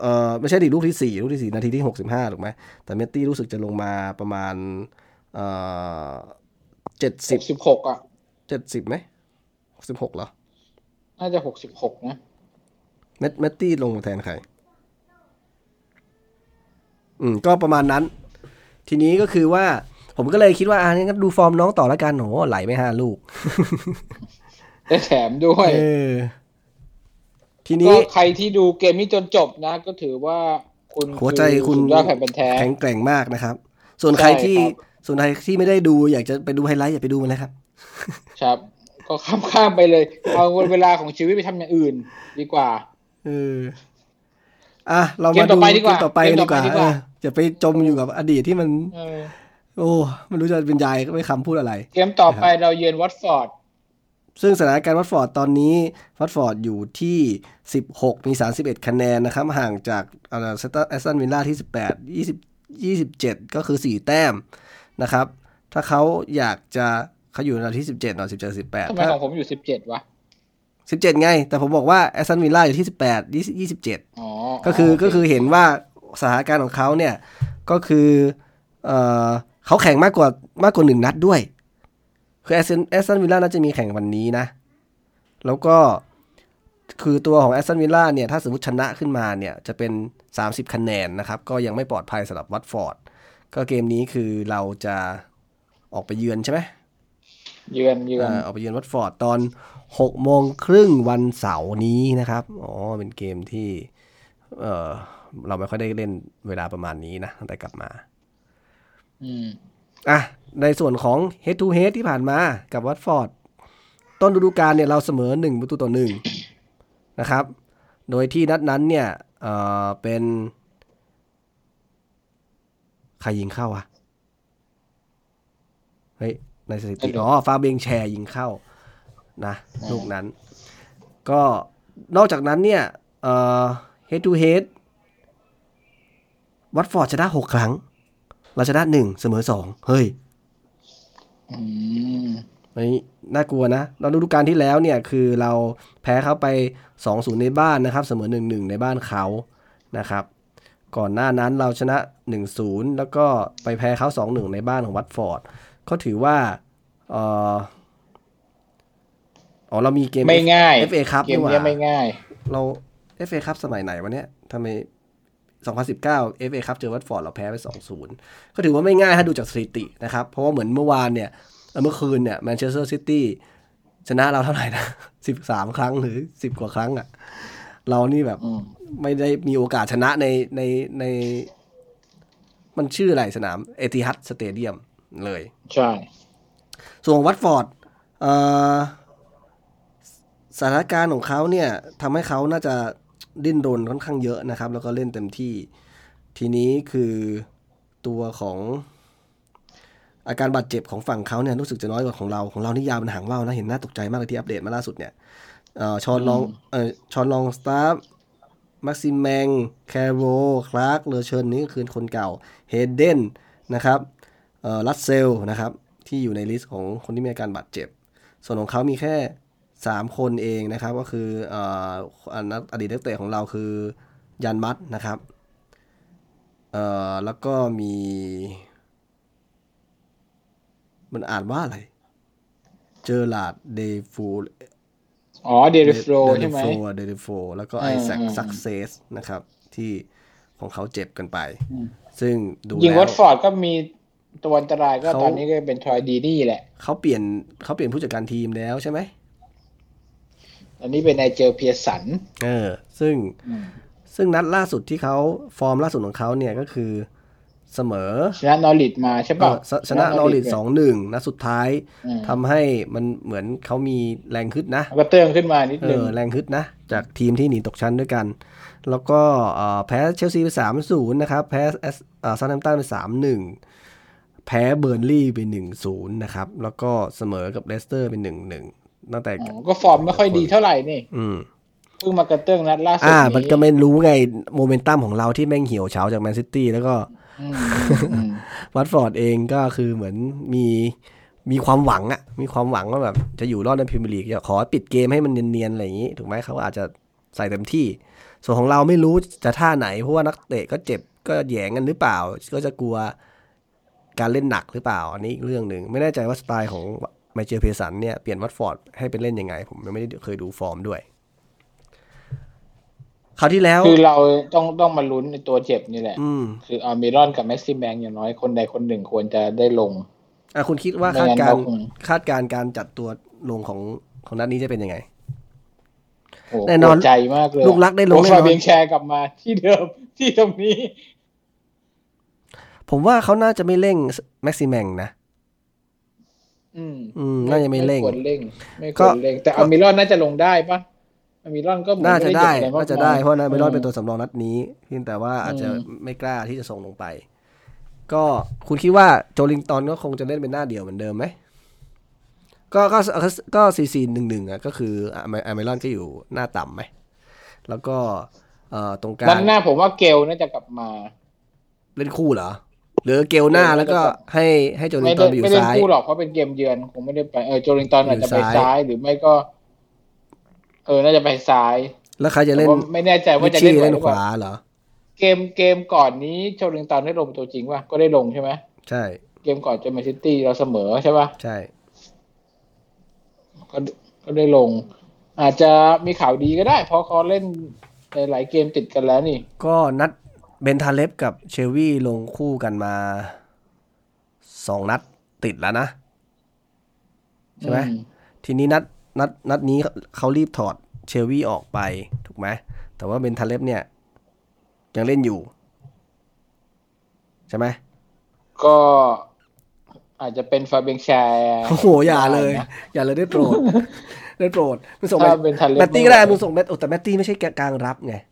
Speaker 1: เออไม่ใช่ดิลูกที่สี่ลูกที่สี่นาทีที่หกสิบห้าถูกไหมแต่แมตตี้รู้สึกจะลงมาประมาณเอ่อเจ็ด
Speaker 2: ห
Speaker 1: สิบ
Speaker 2: กสิบหกอะ
Speaker 1: เจ็ดสิบไหมหกสิบหกเหรอ
Speaker 2: น่าจะหกสิบหกนะ
Speaker 1: แมตแมตตี้ลงมาแทนใคร อืม ก็ประมาณนั้น ทีนี้ก็คือว่า ผมก็เลยคิดว่าอ่างั้นดูฟอร์มน้องต่อแล้วกันโหไหลไม่ห้าลูก
Speaker 2: ได้แถมด้วย
Speaker 1: เออ ที
Speaker 2: ก็
Speaker 1: นี้
Speaker 2: ใครที่ดูเกมนี้จนจบนะ ก็ถือว่าคุณ
Speaker 1: หัวใจ
Speaker 2: อ
Speaker 1: คุณ
Speaker 2: สุดยอดแผ่นเป็นแท้
Speaker 1: แข็งแกร่งมากนะครับ ส่วนใคร
Speaker 2: ใช่
Speaker 1: ที่
Speaker 2: ครับ
Speaker 1: ส่วนใครที่ไม่ได้ดูอยากจะไปดูไฮไลท์อย่าไปดูมันเลยครับ
Speaker 2: ครับ ก็ข้ามข้ามไปเลย เอาเวลาของชีวิตไปทำอย่างอื่น ดีกว่า
Speaker 1: เอออะเรา
Speaker 2: เก
Speaker 1: มาม
Speaker 2: ต่
Speaker 1: ดู
Speaker 2: อไปดีกว่า
Speaker 1: เกมต่อไป
Speaker 2: เกม
Speaker 1: ดี
Speaker 2: ต่อกไป
Speaker 1: ว่า
Speaker 2: ดีกว่า
Speaker 1: เอออย่าไปจมอยู่กับอดีตที่มัน
Speaker 2: เออ
Speaker 1: โอ้ไม่รู้จะเป็นยายไม่คำพูดอะไร
Speaker 2: เกมต่อไปเราเยือนวัตฟอร์ด
Speaker 1: ซึ่งสถานการณ์วัตฟอร์ดตอนนี้วัตฟอร์ดอยู่ที่ 16 มี 31 คะแนนนะครับ ห่างจากเอ่อสตาร์แอสตันวิลล่าที่ 18 20 27 ก็คือ 4 แต้มนะครับ ถ้าเขาอยากจะเขาอยู่ในอันดับที่ 17เนาะ17 18
Speaker 2: ทำไมของผมอยู่สิบเจ็ดวะ
Speaker 1: 17 ไง แต่ผมบอกว่าแอสตันวิลล่าอยู่ที่ 18 20 27
Speaker 2: อ๋อ
Speaker 1: ก็คือ
Speaker 2: โเก็
Speaker 1: คือเห็นว่าสถานการณ์ของเขาเนี่ย ก็คือเออเขาแข่งมากกว่ามากกว่าหนึ่งนัดด้วย คือแอสตันแอสตันวิลล่าน่าจะมีแข่งวันนี้นะ แล้วก็คือตัวของแอสตันวิลล่าเนี่ย ถ้าสมมติชนะขึ้นมาเนี่ย จะเป็น 30 คะแนนนะครับ ก็ยังไม่ปลอดภัยสำหรับวัตฟอร์ด ก็เกมนี้คือเราจะออกไปเยือนใช่ไหม
Speaker 2: เยือนเยือน
Speaker 1: เอ่อออกไปเยือนวัตฟอร์ดตอน6โมงครึ่งวันเสาร์นี้นะครับ อ๋อ เป็นเกมที่ เออเราไม่ค่อยได้เล่นเวลาประมาณนี้นะตั้งแต่กลับมา
Speaker 2: อืม
Speaker 1: อะ ในส่วนของ head to head ที่ผ่านมากับวัตฟอร์ดต้นฤดูกาลเนี่ยเราเสมอหนึ่งประตูต่อหนึ่งนะครับ โดยที่นัดนั้นเนี่ยเออเป็น ใครยิงเข้าอะเฮ้ยในสถิติอ๋อฟาเบงแชร์ยิงเข้านะลูกนั้น ก็นอกจากนั้นเนี่ยเอ่อ head to head วัตฟอร์ดชนะหกครั้ง เราชนะหนึ่งเสมอสองเฮ้ย
Speaker 2: อืม
Speaker 1: อันนี้น่ากลัวนะเราฤดูกาลที่แล้วเนี่ยคือเราแพ้เขาไป 2-0 ในบ้านนะครับ เสมอ 1-1 ในบ้านเขานะครับ ก่อนหน้านั้นเราชนะ 1-0 แล้วก็ไปแพ้เขา 2-1 ในบ้านของวัตฟอร์ดก็ถือว่าเอ่ออ๋อเรามีเกม
Speaker 2: ไม่ง่าย
Speaker 1: FA ครับ
Speaker 2: เกมเนี้ยไม่ง่าย
Speaker 1: เรา FA ครับสมัยไหนวะเนี่ยทำไม 2019 FA ครับเจอวัตฟอร์ดเราแพ้ไป 2-0 ก็ถือว่าไม่ง่ายถ้าดูจากสถิตินะครับ เพราะว่าเหมือนเมื่อวานเนี่ยเอ่อเมื่อคืนเนี่ยแมนเชสเตอร์ซิตี้ชนะเราเท่าไหร่นะ 13 ครั้งหรือ 10 กว่าครั้งอะ่ะ เรานี่แบบ
Speaker 2: อืม
Speaker 1: ไม่ได้มีโอกาสชนะในในใน มันชื่ออะไรสนามเอติฮัดสเตเดียมเลย
Speaker 2: ใช่
Speaker 1: ส่วนวัตฟอร์ดเอ่อสถานการณ์ของเขาเนี่ยทำให้เขาน่าจะ ดิ้นรนค่อนข้างเยอะนะครับ แล้วก็เล่นเต็มที่ ทีนี้คือตัวของอาการบาดเจ็บของฝั่งเขาเนี่ยรู้สึกจะน้อยกว่าของเราของเรานี่ยาวเป็นหางว่าวนะเห็นน่าตกใจมากเลยที่อัปเดตมาล่าสุดเนี่ยเอ่อชอนลองเอ่อชอนลองสตาร์มักซิมแมง แคโรคลาร์กเลอเชิญนี่ก็คือคนเก่าเฮเดนนะครับเอ่อรัสเซลนะครับที่อยู่ในลิสต์ของคนที่มีอาการบาดเจ็บ ส่วนของเขามีแค่ สามคนเองนะครับ ก็คือเอ่ออันนักอดีตนักเตะของเราคือยันมัดนะครับเอ่อแล้วก็มี มันอ่านว่าอะไร เจอร์ลาดเดฟู
Speaker 2: อ๋อเดริฟโรใช่ไหม
Speaker 1: เดริโฟแล้วก็
Speaker 2: อ่า
Speaker 1: ไอแซค
Speaker 2: อ่า
Speaker 1: ซักเซสนะครับ ที่ของเขาเจ็บกันไป
Speaker 2: อืม
Speaker 1: ซึ่งดู
Speaker 2: ยิง
Speaker 1: แล้ว
Speaker 2: วัตฟอร์ดก็มีตัวอันตรายก็
Speaker 1: เขา
Speaker 2: ตอนนี้ก็เป็นทรอยดีนี่แหละ
Speaker 1: เขาเปลี่ยนเขาเปลี่ยนผู้จัดการทีมแล้วใช่ไหม
Speaker 2: ต อนนี้เป็นไนเจอร์เพียสัน
Speaker 1: เออ ซึ่ง
Speaker 2: อืม
Speaker 1: ซึ่งนัดล่าสุดที่เขาฟอร์มล่าสุดของเขาเนี่ยก็คือเสมอ
Speaker 2: ชนะนอริดมาใช่
Speaker 1: เอ
Speaker 2: ป่ะ
Speaker 1: อชชนะนอริดสองหนึ่งนัดสุดท้าย
Speaker 2: อืม
Speaker 1: ทำให้มันเหมือนเขามีแรงขึ้นนะ
Speaker 2: มันก็เติมขึ้นมานิดนึงเอ
Speaker 1: อแรงฮึดนะ จากทีมที่หนีตกชั้นด้วยกัน แล้วก็เอ่อแพ้เชลซีไปสามศูนย์นะครับ แพ้เอสเอ่อเซาแธมป์ตันไปสามหนึ่งแพ้เบอร์นลี่ไปหนึ่งศูนย์นะครับ แล้วก็เสมอกับเลสเตอร์เป็นหนึ่งหนึ่ง ตั้งแต่
Speaker 2: อ๋อก็ฟอร์มไม่ค่อยดีเท่าไหร่นี่
Speaker 1: อืม
Speaker 2: เพิ่งมากระเตื้องนัดล่าสุด
Speaker 1: อ่า
Speaker 2: นี้
Speaker 1: มันก็ไม่รู้ไงโมเมนตัมของเราที่แม่งเหี่ยวเฉาจากแมนซิตี้แล้วก็
Speaker 2: อืมอืม
Speaker 1: วัตฟอร์ดเองก็คือเหมือนมีมีความหวังอะมีความหวังว่าแบบจะอยู่รอดในพรีเมียร์ลีกจะขอปิดเกมให้มันเนียนๆอะไรอย่างนี้ ถูกไหมเขาอาจจะใส่เต็มที่ ส่วนของเราไม่รู้จะท่าไหน เพราะว่านักเตะก็เจ็บก็แหยงกันหรือเปล่า ก็จะกลัวการเล่นหนักหรือเปล่า อันนี้อีกเรื่องหนึ่งไม่แน่ใจว่าสไตล์ของ ไนเจลเพียร์สันเนี่ยเปลี่ยนวัตฟอร์ดให้เป็นเล่นยังไง ผมยังไม่ได้เคยดูฟอร์มด้วยคราวที่แล้ว
Speaker 2: คือเราต้องต้องมาลุ้นในตัวเจ็บนี่แหละ
Speaker 1: อืม
Speaker 2: คืออาร์มิรอนกับแม็กซิมแบงอย่างน้อยคนใดคนหนึ่งควรจะได้ลง
Speaker 1: อะคุณคิดว่า
Speaker 2: ไม่
Speaker 1: คาด
Speaker 2: งั้น
Speaker 1: การณ์
Speaker 2: ก็คง
Speaker 1: คาดการณ์การจัดตัวลงของของนัดนี้จะเป็นยังไง
Speaker 2: โอ้โห
Speaker 1: แน่นอน
Speaker 2: ปวดใจมากเลย
Speaker 1: ลูกรักได้ลง
Speaker 2: โอ้
Speaker 1: แน่นอน
Speaker 2: ฟาเบียงแชร์กลับมาที่เดิมที่ตรงนี้
Speaker 1: ผมว่าเขาน่าจะไม่เร่งแม็กซิแมงนะ
Speaker 2: อืม
Speaker 1: อืมน่าจะไม่เร่ง
Speaker 2: ควรเร่ง ไม่ค
Speaker 1: ก็
Speaker 2: วรเร่ง แต่อาร์มิรอนน่าจะลงได้ปะอาร์มิรอนก็เหมือน
Speaker 1: น่าจะ
Speaker 2: ม่
Speaker 1: ได้
Speaker 2: เจ็บอรมก
Speaker 1: น่าจะได้
Speaker 2: มย
Speaker 1: เพราะนะไม่รอด
Speaker 2: ม
Speaker 1: เป็นตัวสำรองนัดนี้เพียงแต่ว่าอาจจะ
Speaker 2: อืม
Speaker 1: ไม่กล้าที่จะส่งลงไป ก็คุณคิดว่าโจลิงตันก็คงจะเล่นเป็นหน้าเดียวเหมือนเดิมไหมก็ก็ก็ก็ซีซีหนึ่งหนึ่งอะก็คืออาร์เมรอนก็อยู่หน้าต่ำไหมแล้วก็เอ่อตรงกลา
Speaker 2: ด้างนหน้าผมว่าเกลน่าจะกลับมา
Speaker 1: เล่นคู่เหรอ หรือเกลหน้าแล้วก็ให้ให้โจลิ
Speaker 2: ไม่
Speaker 1: งตั
Speaker 2: ได้
Speaker 1: นไปอยู่
Speaker 2: ไม่เล่น
Speaker 1: ซ้าย
Speaker 2: คู่หรอกเพราะเป็นเกมเยือนคงไม่ได้ไปเออโจลิงตันอาจจะไป
Speaker 1: อยู่ซ้าย
Speaker 2: ซ้ายหรือไม่ก็ เออน่าจะไปซ้าย
Speaker 1: แล้วใครจะเล่น
Speaker 2: แต่ว่าไม่แน่ใจว่า
Speaker 1: ลิช
Speaker 2: จะ
Speaker 1: ชี่
Speaker 2: เล่นไหว
Speaker 1: เล่น
Speaker 2: หรือ
Speaker 1: ข
Speaker 2: เปล่าวา
Speaker 1: เหรอ
Speaker 2: เกมเกมก่อนนี้โจลิงตันได้ลงตัวจริงป่ะก็ได้ลงใช่ไหม
Speaker 1: ใช่
Speaker 2: เกมก่อนเจอแมนซิตี้เราเสมอใช่ป่ะ
Speaker 1: ใช่
Speaker 2: ก็ก็ได้ลง อาจจะมีข่าวดีก็ได้ เพราะเขาเล่นในหลายเกมติดกันแล้วนี่
Speaker 1: ก็นัด เบนทาเลฟกับเชลวี่ลงคู่กันมาสองนัดติดแล้วนะ ใช่ไหม
Speaker 2: อื
Speaker 1: ทีนี้นัดนัดนัดนี้เขารีบถอดเชลวี่ออกไป ถูกไหมแต่ว่าเบนทาเลฟเนี่ย ยังเล่นอยู่ ใช่ไหม
Speaker 2: ก็อาจจะเป็นฟาเบียนแชร์
Speaker 1: โอ้โห อย่าเลย
Speaker 2: นะ
Speaker 1: อย่าเลยได้โปรด ได้โปรดมึงส่ง
Speaker 2: ถ้า
Speaker 1: แม
Speaker 2: เป็นทันเล่
Speaker 1: แมตตี้ก็ได้มึงส่งแมตโอ้แต่แมตตี้ไม่ใช่กลางรับไง
Speaker 2: อืม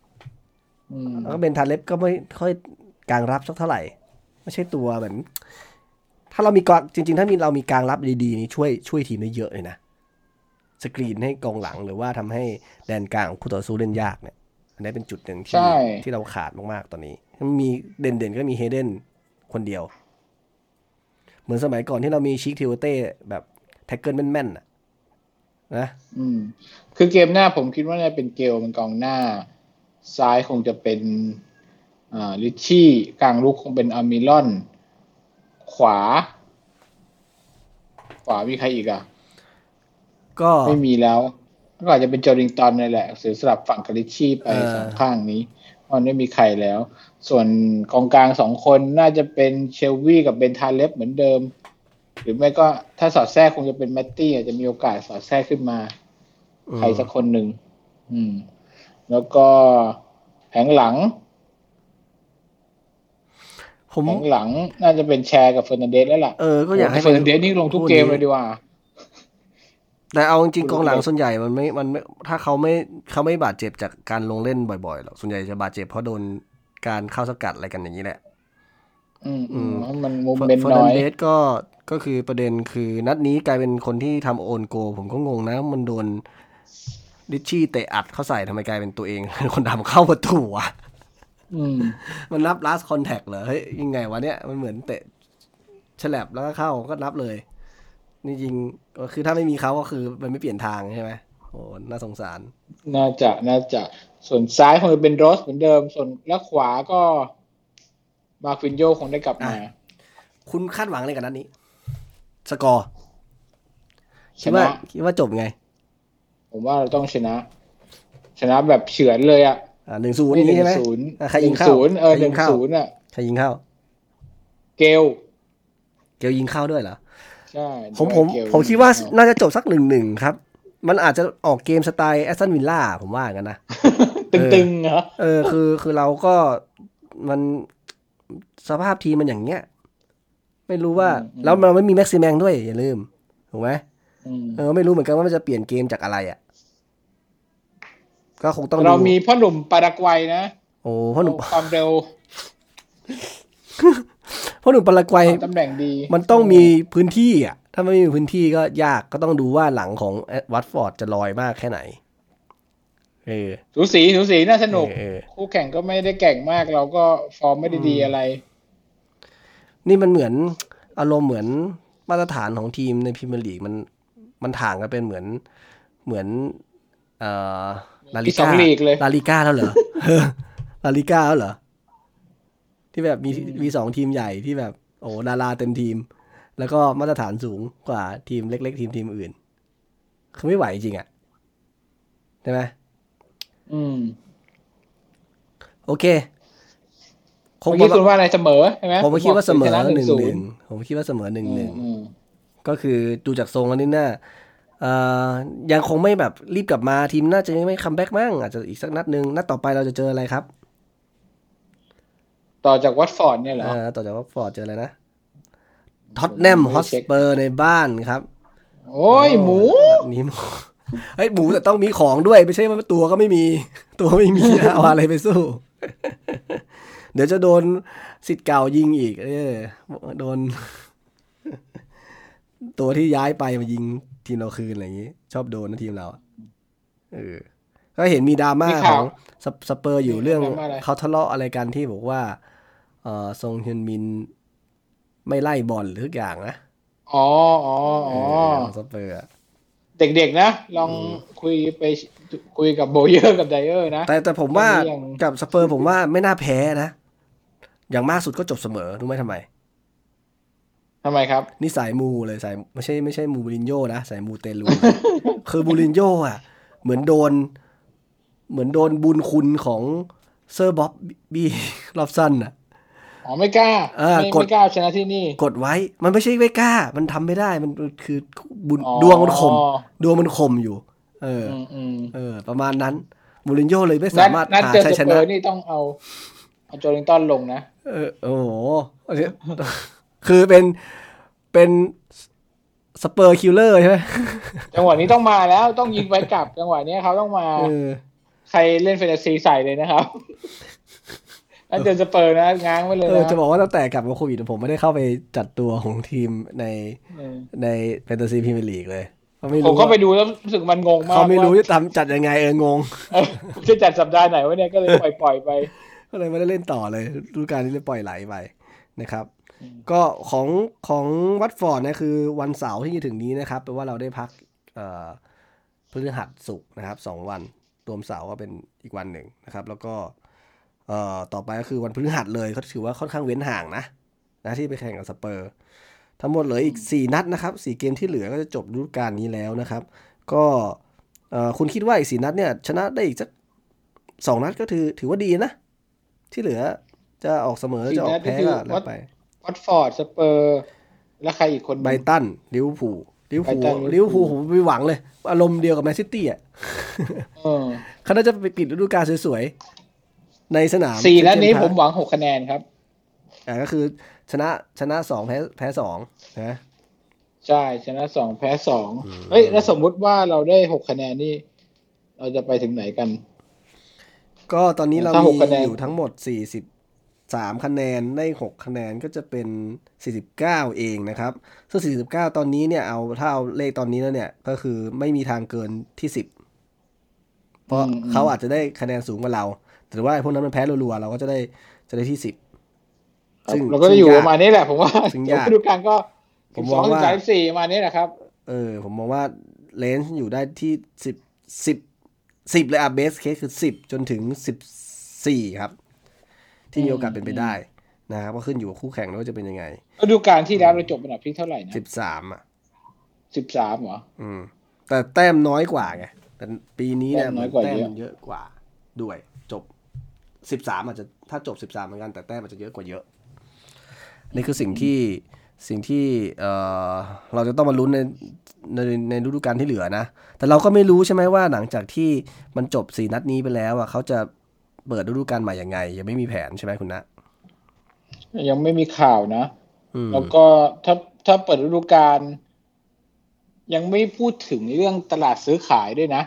Speaker 1: แล้วก็เบนทาเลฟก็ไม่ค่อยกลางรับสักเท่าไหร่ ไม่ใช่ตัวเหมือน ถ้าเรามีกองจริง ๆ ถ้ามีเรามีกลางรับดีๆนี่ช่วยช่วยทีมได้เยอะเลยนะสกรีนให้กองหลังหรือว่าทำให้แดนกลางของคู่ต่อสู้เล่นยากเนี่ยอันนี้เป็นจุดหนึ่งที่
Speaker 2: ใช่
Speaker 1: ที่เราขาดมากๆตอนนี้มีเด่นๆก็มีเฮเดนคนเดียว เหมือนสมัยก่อนที่เรามีชีคติโอเต้แบบ tackle แม่นๆน่ะนะ
Speaker 2: อืม คือเกมหน้าผมคิดว่าน่าจะเป็นเกลเป็นกองหน้า ซ้ายคงจะเป็นอ่าลิชชี่กลางลุกคงเป็นอามิลอน ขวา ขวามีใครอีกอะ
Speaker 1: ก็
Speaker 2: ไม่มีแล้วก็อาจจะเป็นจอริงตันนี่แหละเสียสลับฝั่งกับลิชชี่ไป
Speaker 1: เออ
Speaker 2: สองข้างนี้เพราะมันไม่มีใครแล้ว ส่วนกองกลางสองคนน่าจะเป็นเชลวี่กับเบนทาเลฟเหมือนเดิม หรือไม่ก็ถ้าสอดแทรกคงจะเป็นแมตตี้อาจจะมีโอกาสสอดแทรกขึ้นมา
Speaker 1: อืม
Speaker 2: ใครสักคนหนึ่งอืม แล้วก็แผงหลัง
Speaker 1: ผม
Speaker 2: แผงหลังน่าจะเป็นแชร์กับเฟอร์นันเดสแล้วล่ะ
Speaker 1: เออก็อยากให้
Speaker 2: เฟอร์นันเดสนี่ลงทุกเกมเลยดีกว่า
Speaker 1: แต่เอาจริงๆกองหลัง
Speaker 2: คุณ
Speaker 1: ส่วนใหญ่มันไม่มันไม่ถ้าเขาไม่เขาไม่บาดเจ็บจากการลงเล่นบ่อยๆหรอกส่วนใหญ่จะบาดเจ็บเพราะโดนการเข้าสกัดอะไรกันอย่างนี้แหละ
Speaker 2: อืม
Speaker 1: อื
Speaker 2: อื
Speaker 1: ม
Speaker 2: มเพราะมันมุม
Speaker 1: เฟอ
Speaker 2: เป็น
Speaker 1: ร์
Speaker 2: น้
Speaker 1: นั
Speaker 2: อนย
Speaker 1: เดสก็ก็คือประเด็นคือนัดนี้กลายเป็นคนที่ทำโอนโก ผมก็งงนะ มันโดน ดิชชี่เตะอัดเข้าใส่ทำไมกลายเป็นตัวเองเป็นคนทำเข้าประตูวะ
Speaker 2: อืม
Speaker 1: มันนับ last contact เหรอเฮ้ยยังไงวะเนี่ยมันเหมือนเตะฉลับแล้วก็เข้าก็นับเลยนี่จริงก็คือถ้าไม่มีเขาก็คือมันไม่เปลี่ยนทางใช่ไหมโอ้น่าสงสาร
Speaker 2: น่าจะน่าจะส่วนซ้ายคงจะเป็นโรสเหมือนเดิม ส่วนแล้วขวาก็ มาควินโยคงได้กลับมา
Speaker 1: อะคุณคาดหวังอะไรกับนัดนี้ สกอร์
Speaker 2: ช
Speaker 1: คิดว่า
Speaker 2: นะ
Speaker 1: คิดว่าจบไง
Speaker 2: ผมว่าเราต้องชนะ ชนะแบบเฉือนเลยอะ
Speaker 1: อ่าหนึ่งศูนย์
Speaker 2: ไม่ห
Speaker 1: นี้
Speaker 2: นึ่
Speaker 1: ใช่ไหม
Speaker 2: งศูนย์
Speaker 1: อะใครยิง
Speaker 2: หนึ่
Speaker 1: เข้า
Speaker 2: ศูนย์เออ
Speaker 1: ใคร
Speaker 2: ห
Speaker 1: ยิ
Speaker 2: นึ่
Speaker 1: ง
Speaker 2: ง
Speaker 1: เข้า
Speaker 2: ศูนย์อะ
Speaker 1: ใครยิงเข้า
Speaker 2: เกล
Speaker 1: เกลยิงเข้าด้วยเหรอ
Speaker 2: ใช่
Speaker 1: ผมผม
Speaker 2: เกล
Speaker 1: ผมคิดว่า
Speaker 2: ยิงเข้
Speaker 1: น่าจะจบสักหนึ่งหนึ่งครับ มันอาจจะออกเกมสไตล์แอสตันวิลล่าผมว่ากันนะ
Speaker 2: ตึงๆเหรอ
Speaker 1: เออคือคือเราก็มันสภาพทีมมันอย่างเงี้ย ไม่รู้ว่า แล้วเราไม่มีแม็กซิแมงด้วยอย่าลืม ถูกไหม
Speaker 2: อืม
Speaker 1: เออไม่รู้เหมือนกันว่ามันจะเปลี่ยนเกมจากอะไรอะ ก็คงต้อง
Speaker 2: เรา
Speaker 1: ดู
Speaker 2: มีพ่อหนุ่มปารากวัยนะ
Speaker 1: โอ้พ่อหนุ่ม
Speaker 2: ความเร็ว
Speaker 1: พ่อหนุ่มปารากวัย
Speaker 2: ตำแหน่งดี
Speaker 1: มันต้องมีพื้นที่อะ ถ้าไม่มีพื้นที่ก็ยากก็ต้องดูว่าหลังของวัตฟอร์ดจะลอยมากแค่ไหนเออ
Speaker 2: สูสีสูสีน่าสนุก
Speaker 1: เออเออ
Speaker 2: คู่แข่งก็ไม่ได้แก่งมาก เราก็ฟอร์มไม่ได้ดีอะไร
Speaker 1: นี่มันเหมือนอารมณ์เหมือนมาตรฐานของทีมในพรีเมียร์ลีกมัน มันถ่างกันเป็นเหมือนเหมือนเอ่อลาลิ
Speaker 2: ที่สอ
Speaker 1: ก้าง
Speaker 2: ลีกเลย
Speaker 1: ลาลิก้าแล้วเหรอลาลิก้าแล้วเหรอที่แบบมีมีสองทีมใหญ่ที่แบบโอ้ดาราเต็มทีม แล้วก็มาตรฐานสูงกว่าทีมเล็ก ๆ ทีมทีมอื่นคือไม่ไหวจริงอะใช่ไหม
Speaker 2: อืม
Speaker 1: โอเคคง
Speaker 2: เมื่อกี้คุณว่าอะไรเสมอใช่ไหม
Speaker 1: ผมก็คิดว่าเสมอ
Speaker 2: ชนะ
Speaker 1: หนึ่ง
Speaker 2: ศู
Speaker 1: หนึ่
Speaker 2: น
Speaker 1: ง
Speaker 2: ย์
Speaker 1: ผมก็คิดว่าเสมอหนึ่ง
Speaker 2: อื
Speaker 1: ห
Speaker 2: ม
Speaker 1: นึ่ง
Speaker 2: อืม
Speaker 1: ก็คือดูจากทรงแล้วนี่น่าเอ่อยังคงไม่แบบรีบกลับมาทีมน่าจะยังไม่คัมแบ็กมั้งอาจจะอีกสักนัดหนึ่งนัดต่อไปเราจะเจออะไรครับ
Speaker 2: ต่อจากวัตฟอร์ดเนี่ยเหรอ
Speaker 1: อ่าต่อจากวัตฟอร์ดเจออะไรนะท็อตแนมฮอตสเปอร์ในบ้านครับ
Speaker 2: โอ้ยหมู
Speaker 1: นี่หมูเฮ้ยหมูแต่ต้องมีของด้วยไม่ใช่ว่าตัวก็ไม่มี ตัวไม่มีเอาอะไรไปสู้ เดี๋ยวจะโดนศิษย์เก่ายิงอีก เออโดน ตัวที่ย้ายไปมายิงทีมเราคืนอะไรอย่างนี้ ชอบโดนนะทีมเราอะเออก็เห็นมีดราม่า
Speaker 2: มี
Speaker 1: ข
Speaker 2: ข่า
Speaker 1: อ
Speaker 2: ว
Speaker 1: งสเสเปอร์อยู่เรื่อง
Speaker 2: ดราม่าอะไร
Speaker 1: เขาทะเลาะอะไรกันที่บอกว่าเออทรงเฮียนมินไม่ไล่บอลหรือทุกอย่างนะ
Speaker 2: อ๋ออ๋ออ๋อ
Speaker 1: เของสเปอร์อะ
Speaker 2: เด็กๆนะ ลองคุยไปคุยกับโบเยอร์กับไดเออร์นะ
Speaker 1: แต่แต่ผมว่า
Speaker 2: ตอนนี้ยัง
Speaker 1: กับสเปอร์ผมว่าไม่น่าแพ้นะ อย่างมากสุดก็จบเสมอรู้ไหมทำไม
Speaker 2: ทำไมครับ
Speaker 1: นี่สายมูเลยสายไม่ใช่ไม่ใช่มูมูรินโญ่นะสายมูเตลูคือบูรินโญ่อะเหมือนโดน เหมือนโดนบุญคุณของเซอร์บ๊อบบี้รอบสันอะ
Speaker 2: อ๋อไม่กล้า
Speaker 1: เออ
Speaker 2: ไม่
Speaker 1: กด
Speaker 2: ไม่กล้าชนะที่นี่
Speaker 1: กดไว้ มันไม่ใช่ไม่กล้า มันทำไม่ได้มันคือบุญ
Speaker 2: อ๋อ
Speaker 1: ดวงมันข่มดวงมันข่มอยู่ เออ
Speaker 2: อืมอืม
Speaker 1: เออ ประมาณนั้นมูรินโญ่เลยไม่
Speaker 2: นั
Speaker 1: สา
Speaker 2: ด
Speaker 1: มารถ
Speaker 2: นัด
Speaker 1: หา
Speaker 2: เจอ
Speaker 1: ชัย
Speaker 2: ส
Speaker 1: ช
Speaker 2: เป
Speaker 1: นะ
Speaker 2: อร์นี่ต้องเอาเอาโจลิงตันลงนะ
Speaker 1: เออโอ้โห คือเป็นเป็นสเปอร์ killer ใช่ไหม
Speaker 2: จังหวะนี้ต้องมาแล้วต้องยิงไปกลับ จังหวะนี้เขาต้องมา
Speaker 1: เออ
Speaker 2: ใครเล่นแฟนตาซีใส่เลยนะครับนัดเจอสเปอร์นะง้างไว้เลย
Speaker 1: เออ
Speaker 2: นะ
Speaker 1: จะบอกว่าตั้งแต่กลับมาโควิดผมไม่ได้เข้าไปจัดตัวของทีมใน
Speaker 2: เออ
Speaker 1: ในแฟนตาซีพรีเมียร์ลีกเลยเขาไม่
Speaker 2: ผม
Speaker 1: รู้
Speaker 2: ก็ไปดูแล้วรู้สึกมันงงมาก
Speaker 1: เขาไม่รู้
Speaker 2: ว่า
Speaker 1: จะทำจัดยังไงเอองง
Speaker 2: เออจะจัดสัปดาห์ไหนวะเนี่ยก็เลยปล่อยปล่อยๆไป
Speaker 1: ก็เลยไม่ได้เล่นต่อเลยฤดูกาลนี้เลยปล่อยไหลไปนะครับ
Speaker 2: อืม
Speaker 1: ก็ของของวัตฟอร์ดเนี่ยคือวันเสาร์ที่จะถึงนี้นะครับแปลว่าเราได้พักเอ่อพฤหัสศุกร์นะครับสองวันรวมเสาร์ก็เป็นอีกวันหนึ่งนะครับ แล้วก็เอ่อต่อไปก็คือวันพฤหัสเลยก็ถือว่าค่อนข้างเว้นห่างนะนะที่ไปแข่งกับสเปอร์ ทั้งหมดเหลืออีก 4 นัดนะครับ4เกมที่เหลือก็จะจบฤดูกาลนี้แล้วนะครับ ก็เอ่อคุณคิดว่าอีกสี่นัดเนี่ยชนะได้อีกสักสองนัดก็ถือถือว่าดีนะ ที่เหลือจะออกเสมอ
Speaker 2: สี่
Speaker 1: จะออ
Speaker 2: นั
Speaker 1: ก
Speaker 2: ด
Speaker 1: แพ้
Speaker 2: ก็คือ
Speaker 1: ก็แล้วไป
Speaker 2: วัตฟอร์ดสเปอร์ แล้วใครอีกคนหนึ่ง
Speaker 1: ไบรตันลิเวอร์พูลลิเวอร์พูล
Speaker 2: ไบรตัน
Speaker 1: ลิเวอร์พูลผมไม่หวังเลย อารมณ์เดียวกับแมนซิตี้อะ
Speaker 2: เออ
Speaker 1: เขาน่าจะไปปิดฤดูกาลสวยๆ ในสนาม
Speaker 2: สี่นัดนี้
Speaker 1: เจมส์
Speaker 2: ผมหวังหกคะแนนครับ
Speaker 1: อ่าก็คือชนะชนะสองแพ้แพ้สองนะ
Speaker 2: ใช่ชนะสองแพ้สองเฮ้ยแล้วสมมุติว่าเราได้หกคะแนนนี่ เราจะไปถึงไหนกัน
Speaker 1: ก็ตอนนี้เรา
Speaker 2: ถ้าห
Speaker 1: มี
Speaker 2: กคะแนน
Speaker 1: อยู่ทั้งหมด 43คะแนนได้ 6 คะแนนก็จะเป็น 49 เองนะครับซึ่ง49 ตอนนี้เนี่ยเอาถ้าเอาเลขตอนนี้แล้วเนี่ยก็คือไม่มีทางเกินที่ 10 เพราะเขาอาจจะได้คะแนนสูงกว่าเรา แต่ว่าไอ้พวกนั้นมันแพ้รัวๆเราก็จะได้จะได้ที่ 10 ซึ่ง
Speaker 2: เราก็จะอยู่
Speaker 1: ซึ่ง
Speaker 2: ประมาณนี้แหละผมว่า
Speaker 1: ซึ่ง
Speaker 2: เดี๋ยวยา
Speaker 1: ก
Speaker 2: ฤดูกาลก็
Speaker 1: ผม
Speaker 2: ส
Speaker 1: ม
Speaker 2: อ
Speaker 1: อง
Speaker 2: งสิ
Speaker 1: ว่า
Speaker 2: บสามสิบสี่มาเนี้ยนะครับ
Speaker 1: เออ ผมมองว่าเลนส์อยู่ได้ที่สิบสิบสิบเลยอะเบสเคสคือสิบจนถึงสิบสี่ครับ ที่มีโอกาสเป็นไปได้นะครับก็ขึ้นอยู่กับคู่แข่งแล้วว่าจะเป็นยังไง
Speaker 2: ฤดูกาลที่แล้วเราจบอันดับที่เท่าไหร่นะ
Speaker 1: สิบสามอะ
Speaker 2: สิบสามเหรอ
Speaker 1: อืม แต่แต้มน้อยกว่าไงแต่ปีนี้เนี่ย
Speaker 2: แต้มน้อยกว่า
Speaker 1: แต้ม
Speaker 2: เยอะ
Speaker 1: มันเยอะกว่าด้วย จบสิบสามอาจจะถ้าจบสิบสามเหมือนกันแต่แต้มอาจจะเยอะกว่าเยอะนี่คือสิ่งที่สิ่งที่เอ่อเราจะต้องมาลุ้นในในในฤดูกาลที่เหลือนะ แต่เราก็ไม่รู้ใช่ไหมว่าหลังจากที่มันจบสี่นัดนี้ไปแล้วอะเขาจะ เปิดฤดูกาลใหม่ยังไง ยังไม่มีแผนใช่ไหมคุณนะ
Speaker 2: ยังไม่มีข่าวนะ
Speaker 1: อืม
Speaker 2: แล้วก็ถ้าถ้าเปิดฤดูกาลยังไม่พูดถึงเรื่องตลาดซื้อขายด้วยนะ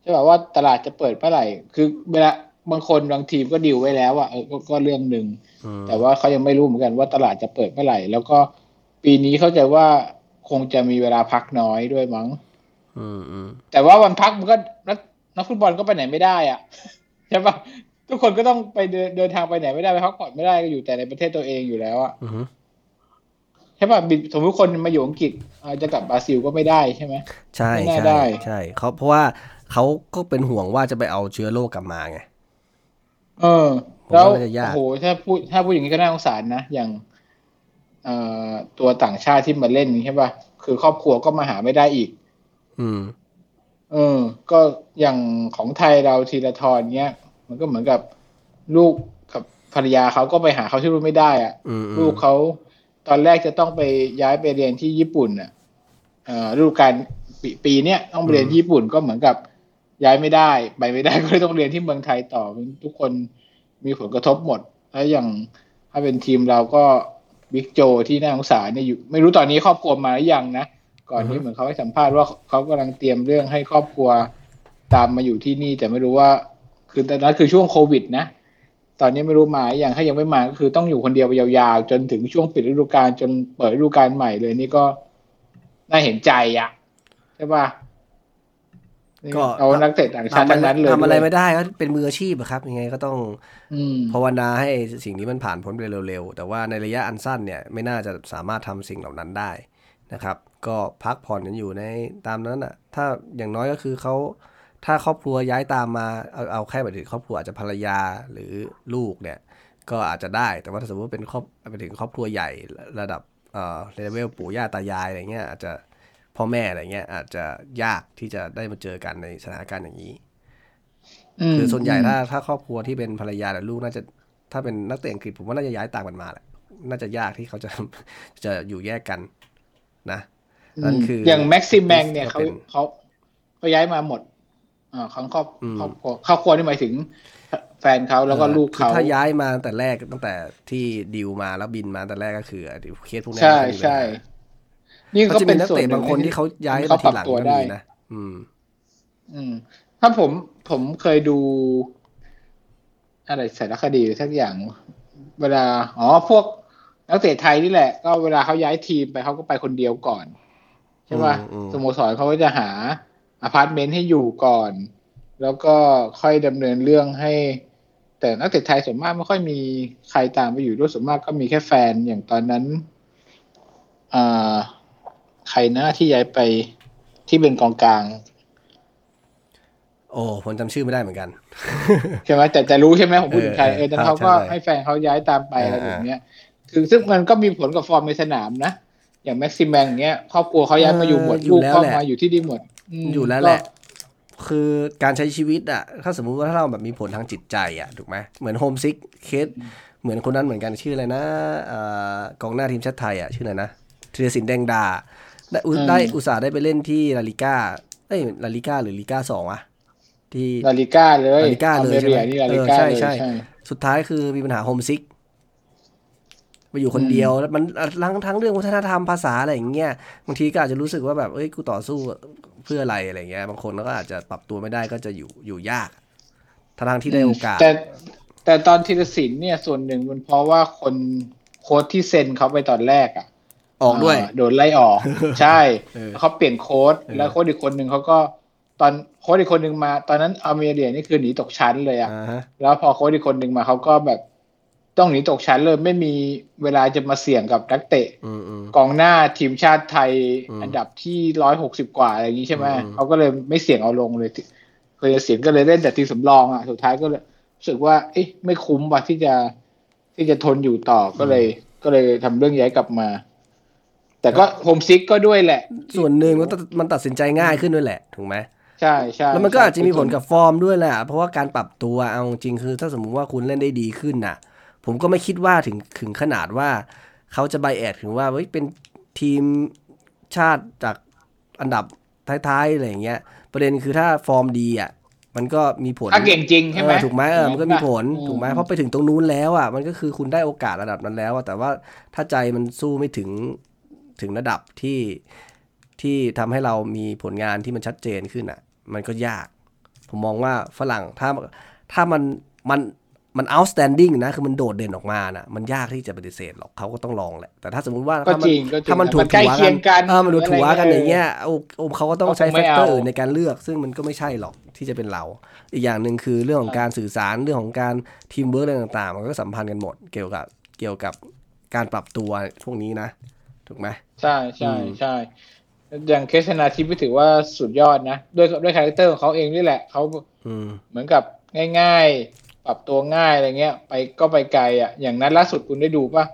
Speaker 2: ใช่ป่ะว่าตลาดจะเปิดเมื่อไหร่ คือเวลาบางคนบางทีมก็ดีลไว้แล้วอะเออก็ก็เรื่องหนึ่ง
Speaker 1: อืม
Speaker 2: แต่ว่าเขายังไม่รู้เหมือนกันว่าตลาดจะเปิดเมื่อไหร่ แล้วก็ปีนี้เข้าใจว่าคงจะมีเวลาพักน้อยด้วยมั้ง
Speaker 1: อืมอืม
Speaker 2: แต่ว่าวันพักมันก็นักนักฟุตบอลก็ไปไหนไม่ได้อะใช่ปะ ทุกคนก็ต้องไปเดินเดินทางไปไหนไม่ได้ไปพักผ่อนไม่ได้ก็อยู่แต่ในประเทศตัวเองอยู่แล้วอะ
Speaker 1: อืม
Speaker 2: ใช่ปะบินสมมติคนมาอยู่อังกฤษเอ่อจะกลับบราซิลก็ไม่ได้ใช่ไหม
Speaker 1: ใช่
Speaker 2: ไม่น่า
Speaker 1: ใช่
Speaker 2: ได้
Speaker 1: ใช่เขาเพราะว่าเขาก็เป็นห่วงว่าจะไปเอาเชื้อโรคกลับมาไง
Speaker 2: เออ
Speaker 1: ผม
Speaker 2: แล้ว
Speaker 1: ว่าน่าจะยาก
Speaker 2: โอ้โหถ้าพูดถ้าพูดอย่างนี้ก็น่าสงสารนะอย่างเอ่อตัวต่างชาติที่มาเล่นใช่ปะคือครอบครัวก็มาหาไม่ได้อีก
Speaker 1: อืม
Speaker 2: เออ ก็อย่างของไทยเราทีละทอนเนี้ย มันก็เหมือนกับลูกกับภรรยาเขาก็ไปหาเขาที่รุ่นไม่ได้อะ
Speaker 1: อืมอืม
Speaker 2: ลูกเขาตอนแรกจะต้องไปย้ายไปเรียนที่ญี่ปุ่นอะเอ่อฤดูกาลปีปีเนี้ยต้องไปเรียนที่ญี่ปุ่นก็เหมือนกับย้ายไม่ได้ ไปไม่ได้ก็เลยต้องเรียนที่เมืองไทยต่อทุกคนมีผลกระทบหมด แล้วอย่างถ้าเป็นทีมเราก็บิ๊กโจที่น่าสงสารเนี่ยอยู่ ไม่รู้ตอนนี้ครอบครัวมาหรือยังนะก่อนนี้เหมือนเขาให้สัมภาษณ์ว่าเขากำลังเตรียมเรื่องให้ครอบครัวตามมาอยู่ที่นี่แต่ไม่รู้ว่า คือตอนนั้นคือช่วงโควิดนะ ตอนนี้ไม่รู้มาหรือยังถ้ายังไม่มาก็คือต้องอยู่คนเดียวไปยาวๆ จนถึงช่วงปิดฤดูกาลจนเปิดฤดูกาลใหม่เลยนี่ก็น่าเห็นใจอะใช่ป่ะ
Speaker 1: ก็
Speaker 2: เอานักเตะต่างชาติ
Speaker 1: ทำ
Speaker 2: ทั้งนั้นเลย
Speaker 1: ทำอะไร
Speaker 2: ด้วย
Speaker 1: ไม่ได้ก็เป็นมืออาชีพอะครับ ยังไงก็ต้อง
Speaker 2: อืม
Speaker 1: ภาวนาให้สิ่งนี้มันผ่านพ้นไปเร็วๆ แต่ว่าในระยะอันสั้นเนี่ยไม่น่าจะสามารถทำสิ่งเหล่านั้นได้นะครับ ก็พักผ่อนกันอยู่ในตามนั้นอะ ถ้าอย่างน้อยก็คือเขา ถ้าครอบครัวย้ายตามมาเอาเอาแค่ไปถึงครอบครัวอาจจะภรรยาหรือลูกเนี่ย ก็อาจจะได้แต่ว่าถ้าสมมติว่าเป็นครอบไปถึงครอบครัวใหญ่ระดับเอ่อเลเวลปู่ย่าตายายอะไรเงี้ยอาจจะพ่อแม่อะไรเงี้ยอาจจะยากที่จะได้มาเจอกันในสถานการณ์อย่างนี้
Speaker 2: ม
Speaker 1: คือส่วนใหญ่ถ้าถ้าครอบครัวที่เป็นภรรยาและลูกน่าจะถ้าเป็นนักเตะอังกฤษผมว่าน่าจะย้ายต่างกันมาแหละน่าจะยากที่เขาจะจะอยู่แยกกันนะนั่นคือ
Speaker 2: อ
Speaker 1: อ
Speaker 2: ย่างแม็กซิมแมงเนี่ย
Speaker 1: ก็
Speaker 2: เขา
Speaker 1: เป็น
Speaker 2: เขาเขาย้ายมาหมด อ่าของครอบ
Speaker 1: อืม
Speaker 2: ครอบครัวครอบครัวนี่หมายถึง แฟนเขาแล้วก็ลูก
Speaker 1: คือ
Speaker 2: เขา
Speaker 1: ถ้าย้ายมาตั้งแต่แรกตั้งแต่ที่ดิวมาแล้วบินมาตั้งแต่แรกก็คือไอ้เคสพวกนี้
Speaker 2: ใช่
Speaker 1: ไม่มีปัญหา
Speaker 2: ใช่นี่
Speaker 1: เขา
Speaker 2: ก็
Speaker 1: จะ
Speaker 2: เป็
Speaker 1: มี
Speaker 2: น
Speaker 1: นัก
Speaker 2: ส่วน
Speaker 1: เตะ
Speaker 2: หนึ่
Speaker 1: บางคนที่เขาย้าย
Speaker 2: ที่
Speaker 1: มา
Speaker 2: เขา
Speaker 1: ทีหลัง
Speaker 2: ปรับตัว
Speaker 1: ก็
Speaker 2: ได้
Speaker 1: มีนะอืม
Speaker 2: อืม ถ้าผมผมเคยดู อะไรสารคดีหรือสักอย่าง เวลาอ๋อพวกนักเตะไทยนี่แหละ ก็เวลาเขาย้ายทีมไปเขาก็ไปคนเดียวก่อน ใช่ป่ะ
Speaker 1: อืมอืม
Speaker 2: สโมสรเขาก็จะหา อพาร์ตเมนต์ให้อยู่ก่อน แล้วก็ค่อยดำเนินเรื่องให้ แต่นักเตะไทยส่วนมากไม่ค่อยมีใครตามไปอยู่ด้วยส่วนมากก็มีแค่แฟนอย่างตอนนั้นอ่าใครนะที่ย้ายไปที่เป็นกองกลาง
Speaker 1: โอ้ผมจำชื่อไม่ได้เหมือนกัน
Speaker 2: ใช่ไหมแต่แต่รู้ใช่ไหมผมพูดถึงใคร
Speaker 1: เออ
Speaker 2: เออแต่
Speaker 1: ครับ
Speaker 2: เขาก็
Speaker 1: ใช่
Speaker 2: ให้แฟนเขาย้ายตามไป
Speaker 1: เออ
Speaker 2: อะไรแบบเนี้ยคือซึ่งมันก็มีผลกับฟอร์มในสนามนะ อย่างแม็กซิแม็งเงี้ยครอบครัวเขาย้ายมาอยู่หมด
Speaker 1: เอออยู่
Speaker 2: ลูก
Speaker 1: แล้ว
Speaker 2: ก็
Speaker 1: แหละ
Speaker 2: มาอยู่ที่นี่หมด ม
Speaker 1: อยู่แล้วแหละ คือการใช้ชีวิตอะถ้าสมมุติว่าถ้าเราแบบมีผลทางจิตใจอะถูกไหมเหมือน homesick case เหมือนคนนั้นเหมือนกันชื่ออะไรนะเอ่อกองหน้าทีมชาติไทยอะชื่ออะไรนะธีรศิลป์แดงดา ได้อุได้อุตส่าห์ได้ไปเล่นที่ลาลิก้าเอ้ยลาลิก้าหรือลิก้าสองอะที่
Speaker 2: ลาลิก้าเลย
Speaker 1: ลาลิก้าเลย
Speaker 2: อืม
Speaker 1: ใช่ไหม
Speaker 2: นี่
Speaker 1: เออ
Speaker 2: ลา
Speaker 1: ลิ
Speaker 2: ก้า
Speaker 1: ใช่
Speaker 2: เลย
Speaker 1: ใช่
Speaker 2: ใช่
Speaker 1: สุดท้ายคือมีปัญหา homesick ไปอยู่คนเดียวแล้วมันทั้งทั้งเรื่องวัฒนธรรมภาษาอะไรอย่างเงี้ยบางทีก็อาจจะรู้สึกว่าแบบเอ้ยกูต่อสู้เพื่ออะไรอะไรเงี้ย บางคนก็อาจจะปรับตัวไม่ได้ก็จะอยู่อยู่ยากทางที่ได้โอกาส
Speaker 2: แต่แต่ตอนธีรศิลป์เนี่ยส่วนหนึ่งมันเพราะว่าคนโค้ชที่เซ็นเขาไปตอนแรกอะ
Speaker 1: ออกด้วยา
Speaker 2: โดนไล่ออก ใช่
Speaker 1: เออ
Speaker 2: เขาเปลี่ยนโค้ด
Speaker 1: เออ
Speaker 2: แล้วโค้ดอีกคนหนึ่งเขาก็ตอนโค้ดอีกคนหนึ่งมา ตอนนั้นอาเมเรียนี่คือหนีตกชั้นเลยอะ
Speaker 1: อ่าฮะ
Speaker 2: แล้วพอโค้ดอีกคนหนึ่งมาเขาก็แบบ ต้องหนีตกชั้นเลยไม่มีเวลาจะมาเสี่ยงกับนักเตะ
Speaker 1: อืมอืม
Speaker 2: กองหน้าทีมชาติไทย
Speaker 1: อืม
Speaker 2: อันดับที่ร้อยหกสิบกว่าอะไรอย่างนี้ใช่ไหม
Speaker 1: อืม
Speaker 2: เขาก็เลยไม่เสี่ยงเอาลงเลยเคยจะเสี่ยงก็เลยเล่นแต่ทีมสำรองอะสุดท้ายก็เลยรู้สึกว่า เอ๊ะไม่คุ้มว่ะที่จะที่จะทนอยู่ต่อก็เลย ก็เลยทำเรื่องย้ายกลับมา แต่ก็ homesick ก็ด้วยแหละ
Speaker 1: ส่วนหนึ่งมันตัดมันตัดสินใจง่ายขึ้นด้วยแหละถูกไหม
Speaker 2: ใช่ใช่
Speaker 1: แล้วมันก็
Speaker 2: ใช่
Speaker 1: อาจจะมีผลกับฟอร์มด้วยแหละเพราะว่าการปรับตัวเอาจริงคือ ถ้าสมมุติว่าคุณเล่นได้ดีขึ้นน่ะ ผมก็ไม่คิดว่าถึงถึงขนาดว่าเขาจะ bias ถึงว่าเฮ้ยเป็นทีมชาติจากอันดับท้ายๆอะไรอย่างเงี้ย ประเด็นคือถ้าฟอร์มดีอะมันก็มีผล
Speaker 2: ถ้าเก่งจริงใช่ไหม
Speaker 1: เออถูกไหมเออมันก็มีผล
Speaker 2: อื
Speaker 1: ถูกไหมเพราะไปถึงตรงนู้นแล้วอะมันก็คือคุณได้โอกาสระดับนั้นแล้วอะแต่ว่าถ้าใจมันสู้ไม่ถึงถึงระดับที่ที่ทำให้เรามีผลงานที่มันชัดเจนขึ้นอะ มันก็ยาก ผมมองว่าฝรั่งถ้าถ้ามันมัน มัน outstanding นะ คือมันโดดเด่นออกมานะมันยากที่จะปฏิเสธหรอกเขาก็ต้องลองแหละ แต่ถ้าสมมุติว่า
Speaker 2: ก็
Speaker 1: ถ้ามั
Speaker 2: จริงก็จริง
Speaker 1: ถ้ามันถูก
Speaker 2: ใกล้
Speaker 1: ถัว
Speaker 2: เคียงกัน
Speaker 1: เออมันถูกถัวกัน
Speaker 2: อะไร
Speaker 1: อย่างเงี้ยโอ้โอ้เขาก็ต้องใช้
Speaker 2: เขาคง
Speaker 1: แฟ
Speaker 2: ไม่
Speaker 1: เอาอื่นในการเลือก ซึ่งมันก็ไม่ใช่หรอกที่จะเป็นเรา อีกอย่างหนึ่งคือเรื่องของการสื่อสารเรื่องของการทีมเวิร์กอะไรต่างๆ มันก็สัมพันธ์กันหมดเกี่ยวกับเกี่ยวกับการปรับตัวพวกนี้นะถูกไหม
Speaker 2: ใช่ใช่
Speaker 1: อืม
Speaker 2: ใช่อย่างเคสนาธิปก็ถือว่าสุดยอดนะ ด้วยด้วย character ของเขาเองนี่แหละเขา
Speaker 1: อืม
Speaker 2: เหมือนกับง่ายๆ ปรับตัวง่ายอะไรเงี้ย ไปก็ไปไกลอะ อย่างนั้นล่าสุดคุณได้ดูปะ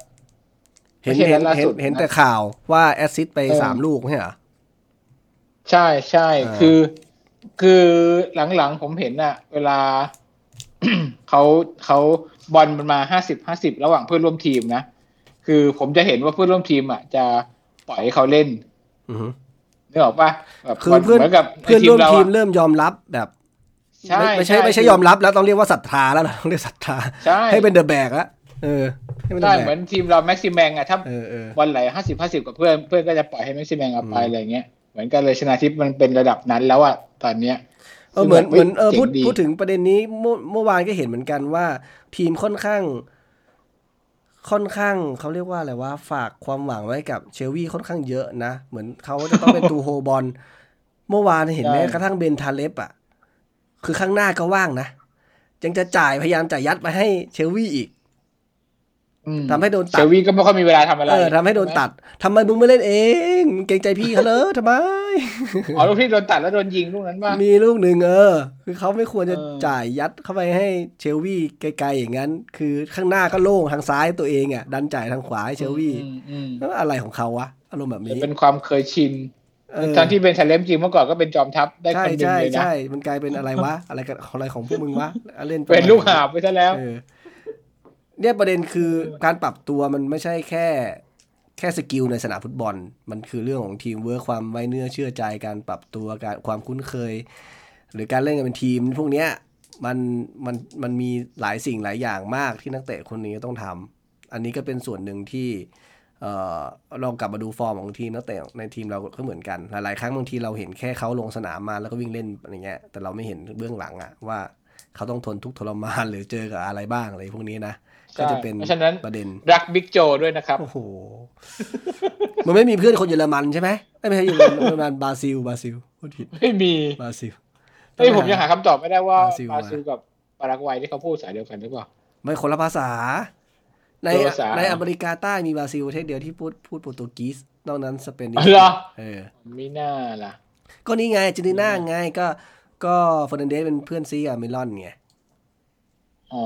Speaker 1: เห็น
Speaker 2: ไม่ใช่
Speaker 1: เห็น
Speaker 2: นัดล่า
Speaker 1: เห็
Speaker 2: สุ
Speaker 1: น
Speaker 2: ด
Speaker 1: เห็น
Speaker 2: นะ
Speaker 1: แต่ข่าวว่า assist ไป
Speaker 2: เออ
Speaker 1: สามลูกไม่ใช่เหรอ
Speaker 2: ใช่ใช่
Speaker 1: อ่า
Speaker 2: คือ คือหลังๆผมเห็นอะเวลาเขาเขาบอลมันมาห้าสิบห้าสิบระหว่างเพื่อนร่วมทีมนะ คือผมจะเห็นว่าเพื่อนร่วมทีมอะจะปล่อยให้เขาเล่น
Speaker 1: อือฮึ
Speaker 2: นึกออกปะแบบ
Speaker 1: คือเพื่อน
Speaker 2: เหมือนกับ
Speaker 1: เพื่อนร่วมทีม
Speaker 2: อะ
Speaker 1: เริ่มยอมรับแบบ
Speaker 2: ใช่
Speaker 1: ไม่ไม่ใช่
Speaker 2: ใช่
Speaker 1: ไม่ใช่
Speaker 2: คือ
Speaker 1: ยอมรับแล้วต้องเรียกว่าศรัทธาแล้วล่ะต้องเรียกศรัทธา
Speaker 2: ใช่
Speaker 1: ให้เป็นเดอะแบกละเออให้เป็นเด
Speaker 2: ใช่
Speaker 1: อะแบ
Speaker 2: เหมือกนทีมเราแม็กซิแมงอะถ้า
Speaker 1: เออเออ
Speaker 2: บอลไหลห้าสิบห้าสิบกับเพื่อนเพื่อนก็จะปล่อยให้แม็กซิแมงเอาไป
Speaker 1: อืม
Speaker 2: อะไรเงี้ยเหมือนกันเลยชนะทิพย์มันเป็นระดับนั้นแล้วอะตอนเนี้ย
Speaker 1: เออเหมือน
Speaker 2: ซึ่งแบบ
Speaker 1: เหมือนเออ
Speaker 2: เจ๋ง
Speaker 1: พูด
Speaker 2: ดี
Speaker 1: พูดถึงประเด็นนี้เมื่อเมื่อวานก็เห็นเหมือนกันว่า ทีมค่อนข้าง ค่อนข้างเขาเรียกว่าอะไรว่าฝากความหวังไว้กับเชลวีค่อนข้างเยอะนะ เหมือนเขาจะต้องเป็นตูโฮบอลเมื่อวานเห็นไหม
Speaker 2: ใช่
Speaker 1: กระทั่งเบนทาเลปอะ คือข้างหน้าก็ว่างนะยังจะจ่ายพยายามจ่ายยัดไปให้เชลวีอีก
Speaker 2: อืม
Speaker 1: ทำให้โดนตั
Speaker 2: เช
Speaker 1: ด
Speaker 2: ลวีก็ไม่ค่อยมีเวลาทำอะไร
Speaker 1: เออทำให้โดนตัดทำไมมึงไม่เล่นเอง เกรงใจพี่เขาเลยทำไม
Speaker 2: อ๋อลูกที่โดนตัดแล้วโดนยิงลูกนั้นป่ะ
Speaker 1: มีลูกหนึ่งเออ คือเขาไม่ควรจะ
Speaker 2: เออ
Speaker 1: จ่ายยัดเข้าไปให้เชลวีไกลๆอย่างนั้น คือข้างหน้าก็โล่งทางซ้ายตัวเองอะดันจ่ายทางขวาให้เชลวี
Speaker 2: อืมอืม
Speaker 1: แล้วอะไรของเขาวะอารมณ์แบบ
Speaker 2: อืม
Speaker 1: นี้
Speaker 2: เป็นความเคยชิน
Speaker 1: เออ
Speaker 2: ทั้งที่เป็นชาเลมจริงเมื่อก่อนก็เป็นจอมทัพได้
Speaker 1: ใช่
Speaker 2: คนหนึ่ง
Speaker 1: ใช่
Speaker 2: เลยนะ
Speaker 1: ใช่มันกลายเป็นอะไรวะ อะไรกันอะไรของพวกมึงวะเล่น
Speaker 2: เป็นลูกหาบไปซะแล้ว
Speaker 1: เออเนี่ยประเด็นคือการปรับตัวมันไม่ใช่แค่แค่ skill ในสนามฟุตบอล มันคือเรื่องของทีมเวิร์คความไว้เนื้อเชื่อใจการปรับตัวการความคุ้นเคย หรือการเล่นกันเป็นทีม พวกเนี้ยมันมันมันมีหลายสิ่งหลายอย่างมากที่นักเตะคนนี้ต้องทำอันนี้ก็เป็นส่วนหนึ่งที่เอ่อ ลองกลับมาดูฟอร์มของทีมนักเตะในทีมเราก็เหมือนกัน หลายๆ ครั้งบางทีเราเห็นแค่เขาลงสนามมาแล้วก็วิ่งเล่นอะไรเงี้ย แต่เราไม่เห็นเบื้องหลังอะว่าเขาต้องทนทุกข์ทรมานหรือเจอกับอะไรบ้างอะไรพวกนี้นะ
Speaker 2: ใช่
Speaker 1: ก็จะเป็น
Speaker 2: เพราะฉะนั้น
Speaker 1: ประเด็น
Speaker 2: รักบิ๊กโจด้วยนะครับ
Speaker 1: โอ้โห มันไม่มีเพื่อนคนเยอรมันใช่ไหมเอ้ยไม่ใช่เยอรมันเยอรมันบราซิลบราซิลพูดผิด
Speaker 2: ไม่มี
Speaker 1: บราซิล
Speaker 2: เฮ้ยผมยังหาคำตอบไม่ได้ว่า
Speaker 1: บราซิล
Speaker 2: บราซิลกับปารากวัยที่เขาพูดสายเดียวกันหรือเปล่า
Speaker 1: ไม่คนละภาษา ใน
Speaker 2: คนละภาษา
Speaker 1: ในอเมริกาใต้มีบราซิลประเทศเดียวที่พูดพูดโปรตุเกสนอกนั้น Spanish
Speaker 2: อ๋อเหรอ
Speaker 1: เออ
Speaker 2: มิน่าล่ะ
Speaker 1: ก็นี่ไงเจนีน่าไงก็ก็เฟอร์นันเดสเป็นเพื่อนซี้กับอัลมิรอนไง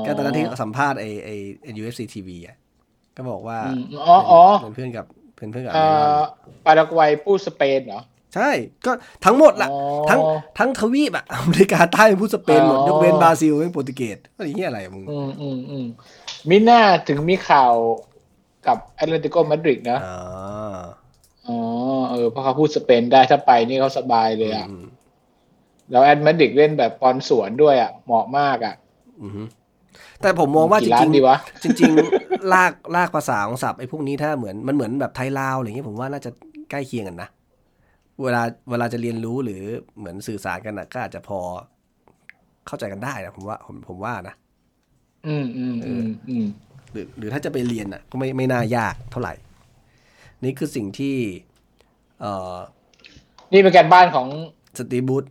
Speaker 1: ก็ตอนนั้นที่สัมภาษณ์ไอไอไอ NUFC TV อะก็บอกว่า
Speaker 2: อืมอ๋ออ๋อ
Speaker 1: เป็นเพื่อนกับเป็นเพื่อนกับ
Speaker 2: เอ่
Speaker 1: เมิรอน
Speaker 2: อปารากวัยพูดสเปนเหรอ
Speaker 1: ใช่ ก็ทั้งหมดละ
Speaker 2: อ๋อ
Speaker 1: ทั้งทั้งทวีปอะอเมริกาใต้เป็นผู้สเปนหมด
Speaker 2: อ๋อย
Speaker 1: กเว้นบราซิลเป็นโปรตุเกสอะไรเงี้ยอะไรอะมึง
Speaker 2: อืมอืมอืม มิน่าถึงมีข่าวกับแอตเลติโกมาดริดนะ
Speaker 1: อ๋อ
Speaker 2: อ๋อเออเพราะเขาพูดสเปนได้ถ้าไปนี่เขาสบายเลยอะ
Speaker 1: อืม
Speaker 2: แล้วแอตมาดริดเล่นแบบปอนสวนด้วยอะ เหมาะมากอะ
Speaker 1: อือฮึแต่ผมมองว่าจ
Speaker 2: กี่ล้า
Speaker 1: ริ
Speaker 2: น
Speaker 1: ง
Speaker 2: ดีวะ
Speaker 1: ๆจริง ๆ ลากลากภาษาของศัพท์ไอ้พวกนี้ถ้าเหมือนมันเหมือนแบบไทยลาวอะไรเงี้ยผมว่าน่าจะใกล้เคียงกันนะเวลาเวลาจะเรียนรู้หรือเหมือนสื่อสารกันนะก็อาจจะพอเข้าใจกันได้นะผมว่าผมผมว่านะ
Speaker 2: อืมอืมอืมอืม
Speaker 1: หรือหรือถ้าจะไปเรียนอะ ก็ไม่ไม่น่ายากเท่าไหร่ นี่คือสิ่งที่ เอ่อ
Speaker 2: นี่เป็นการบ้านของ
Speaker 1: สตีฟ บรูซ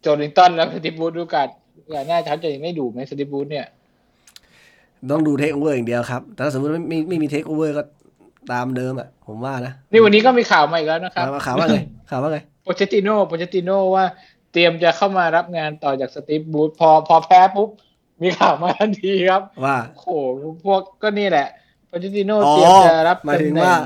Speaker 2: โจลินตันแล้วสตีฟ บรูซดูกันว่าน่าจะเขาจะยังไม่ดูไหมสตีฟ บรูซเนี่ย
Speaker 1: ต้องดูเทคโอเวอร์อย่างเดียวครับ แต่ถ้าสมมติไม่ไม่ไม่มีเทคโอเวอร์ก็ตามเดิมอะ ผมว่านะ
Speaker 2: นี่วันนี้ก็มีข่าวมาอีกแล้วนะครับ
Speaker 1: มาข่าวว่าไงข่าวว่าไง
Speaker 2: โปเชติโน่โปเชติโน่ว่าเตรียมจะเข้ามารับงานต่อจากสตีฟบูธพอพอแพ้ปุ๊บ มีข่าวมาทันทีครับ
Speaker 1: ว่า
Speaker 2: โอ้โหพวกก็นี่แหละโปเชติโน่
Speaker 1: อ๋อ
Speaker 2: เตรียมจะรับ
Speaker 1: หมายถึง
Speaker 2: ตำแหน่
Speaker 1: ว่า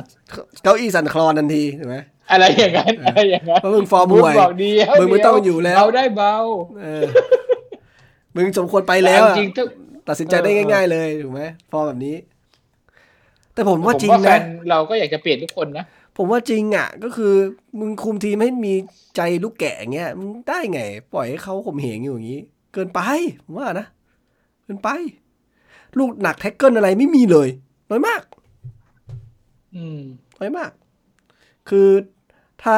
Speaker 1: เก้าอี้สั่นคลอนทันทีถูกไหม
Speaker 2: อะไรอย่างนั้นอะไรอย่างนั้น
Speaker 1: เพราะมึงฟอร์ม
Speaker 2: บู
Speaker 1: ห่
Speaker 2: ธ
Speaker 1: วย
Speaker 2: บอกเดียว
Speaker 1: มึงไม่ต้องอยู่แล้ว
Speaker 2: เบาได้เบา
Speaker 1: เออมึงสมควรไปแล้ว
Speaker 2: ต่
Speaker 1: อะ
Speaker 2: จริงๆทุก
Speaker 1: ตัดสินใจได้
Speaker 2: เออ
Speaker 1: ง่าย ๆ เลยถูกไหมฟอร์มแบบนี้ แต่ผมว่า
Speaker 2: ผม
Speaker 1: จริง
Speaker 2: ว่าแฟ
Speaker 1: นๆ
Speaker 2: นะเราก็อยากจะเปลี่ยนทุกคนนะ
Speaker 1: ผมว่าจริงอะ ก็คือมึงคุมทีมให้มีใจลูกแกะอย่างเงี้ยมึงได้ไง ปล่อยให้เขาข่มเหงอยู่อย่างนี้ เกินไปผมว่านะ เกินไป ลูกหนัก tackle อะไรไม่มีเลย น้อยมาก
Speaker 2: อืม
Speaker 1: น้อยมาก คือถ้า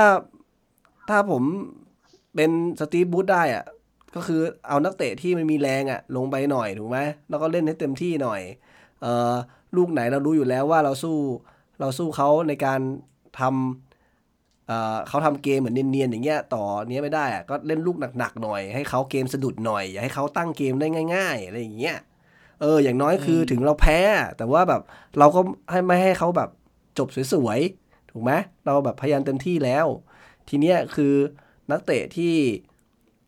Speaker 1: ถ้าผมเป็นสตีฟ บรูซได้อะ ก็คือเอานักเตะที่มันมีแรงอะ ลงไปหน่อยถูกไหมแล้วก็เล่นให้เต็มที่หน่อย เอ่อลูกไหนเรารู้อยู่แล้วว่าเราสู้เราสู้เขาในการทำ เอ่อเขาทำเกมเหมือนเนียนๆอย่างเงี้ยต่อเนี้ยไม่ได้อะก็เล่นลูกหนักๆหน่อย ให้เขาเกมสะดุดหน่อย อย่าให้เขาตั้งเกมได้ง่ายๆอะไรอย่างเงี้ยเอออย่างน้อยคือ
Speaker 2: อืม
Speaker 1: ถึงเราแพ้ แต่ว่าแบบเราก็ให้ไม่ให้เขาแบบจบสวยๆถูกไหมเราแบบพยายามเต็มที่แล้ว ทีเนี้ยคือนักเตะที่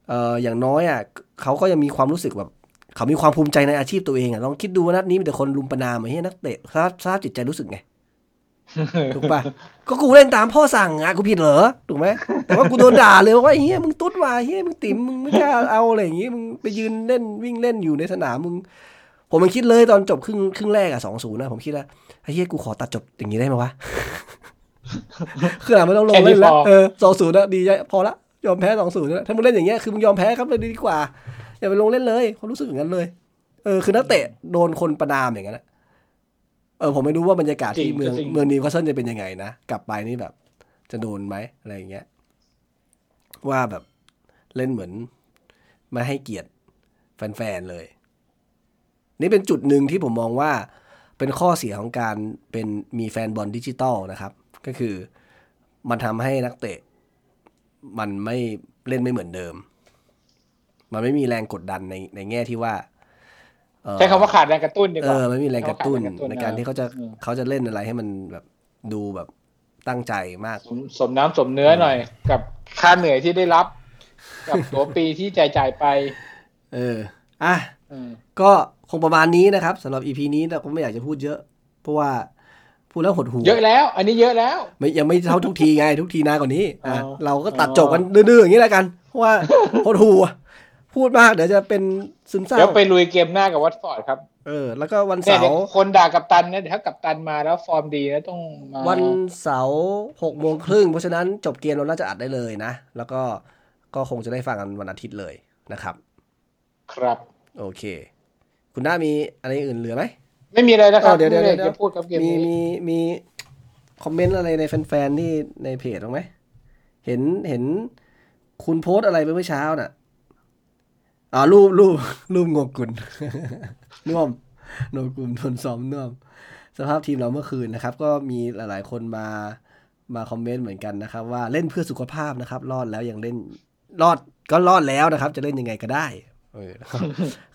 Speaker 1: เอ่ออย่างน้อยอะเขาก็ยังมีความรู้สึกแบบเขามีความภูมิใจในอาชีพตัวเองอะลองคิดดูว่านัดนี้มีแต่คนรุมประนามไอ้เหี้ยนักเตะสภาพสภาพจิตใจรู้สึกไง ถูกปะก็กูเล่นตามพ่อสั่งอะกูผิดเหรอถูกไหมแต่ว่ากูโดนด่าเลยว่าไอ้เฮียมึงตุ๊ดว่ะเฮียมึงติ๋มมึงไม่กล้าเอาอะไรอย่างงี้มึงไปยืนเล่นวิ่งเล่นอยู่ในสนามมึง ผมมันคิดเลยตอนจบครึ่งครึ่งแรกอะสองศูนย์นะผมคิดว่าไอ้เฮียกูขอตัดจบอย่างนี้ได้ไหมวะคืออะไม่ต้องลง
Speaker 2: แค่นี้
Speaker 1: เล่นแล้ว
Speaker 2: พอ
Speaker 1: เออสองศูนย์นะดีใจพอละยอมแพ้สองศูนย์ถ้ามึงเล่นอย่างเงี้ยคือมึงยอมแพ้ครับเลยดีกว่าอย่าไปลงเล่นเลยเขารู้สึกอย่างนั้นเลย เออคือนักเตะโดนคนประณามอย่างนั้นอะ เออผมไม่รู้ว่าบรรยากาศที่
Speaker 2: จริง
Speaker 1: เมือง
Speaker 2: จริง
Speaker 1: เมืองนิวคาสเซิลจะเป็นยังไงนะ กลับไปนี่แบบ จะโดนไหมอะไรอย่างเงี้ย ว่าแบบเล่นเหมือนไม่ให้เกียรติแฟนๆเลย นี่เป็นจุดหนึ่งที่ผมมองว่าเป็นข้อเสียของการเป็นมีแฟนบอลดิจิตอลนะครับ ก็คือมันทำให้นักเตะ มันไม่เล่นไม่เหมือนเดิม มันไม่มีแรงกดดันในในแง่ที่ว่าเอ่อ
Speaker 2: ใช้คำว่าขาดแรงกระตุ้นดีก
Speaker 1: เอ
Speaker 2: ว่า
Speaker 1: อไม่มีแรงกระตุ้น
Speaker 2: ขาดแรงกระตุ้น
Speaker 1: ในการที่เขาจะ
Speaker 2: อืม
Speaker 1: เขาจะเล่นอะไรให้มันแบบดูแบบตั้งใจมาก
Speaker 2: สมสมน้ำสมเนื้อหน่อย กับค่าเหนื่อยที่ได้รับ กับตัวปีที่จ่ายจ่ายๆไป
Speaker 1: เอออะ
Speaker 2: อืม
Speaker 1: ก็คงประมาณนี้นะครับสำหรับ EP นี้แต่ก็ไม่อยากจะพูดเยอะ เพราะว่าพูดแล้วหดหู
Speaker 2: เยอะแล้ว อันนี้เยอะแล้ว
Speaker 1: ไม่ยังไม่เท่าทุกทีไง ทุกทีนานกว่านี้อะ
Speaker 2: อ๋อ
Speaker 1: เราก็ตัดจบกันดื้อๆอย่างนี้แล้วกันเพราะว่าหดหูอะ พูดมากเดี๋ยวจะเป็นซึมเศร้า
Speaker 2: เดี๋ยวไปลุยเกมหน้ากับวัตฟอร์ดครับ
Speaker 1: เออ แล้วก็วัน
Speaker 2: เนี่ย
Speaker 1: เสา
Speaker 2: เดี๋ยว
Speaker 1: ร์
Speaker 2: คนด่ากับตันนะเดี๋ยวถ้ากับตันมาแล้วฟอร์มดีนะต้องมา
Speaker 1: วันเสาร์หกโมงครึ่งเพราะฉะนั้นจบเกมเราน่าจะอัดได้เลยนะ แล้วก็ก็คงจะได้ฟังกันวันอาทิตย์เลยนะครับ
Speaker 2: ครับ
Speaker 1: โอเค คุณน้ามีอะไรอื่นเหลือไหม
Speaker 2: ไม่มีอะไรนะครับ
Speaker 1: อ๋อเดี๋ยวเดี๋ยว
Speaker 2: ไม่มี
Speaker 1: เดี๋ยว
Speaker 2: จะพูดกับเกม
Speaker 1: มี
Speaker 2: นี้
Speaker 1: มีมีคอมเมนต์อะไรในแฟนๆที่ในเพจบ้างไหมเห็นเห็นคุณโพสต์อะไรไปเมื่อเช้าน่ะ อ่ารูปรูปรูปงกกุลน่วมโนกลุ่มทนซ้อมน่วม สภาพทีมเราเมื่อคืนนะครับ ก็มีหลาย ๆ คนมามาคอมเมนต์เหมือนกันนะครับ ว่าเล่นเพื่อสุขภาพนะครับ รอดแล้วยังเล่นรอดก็รอดแล้วนะครับ จะเล่นยังไงก็ได้เออ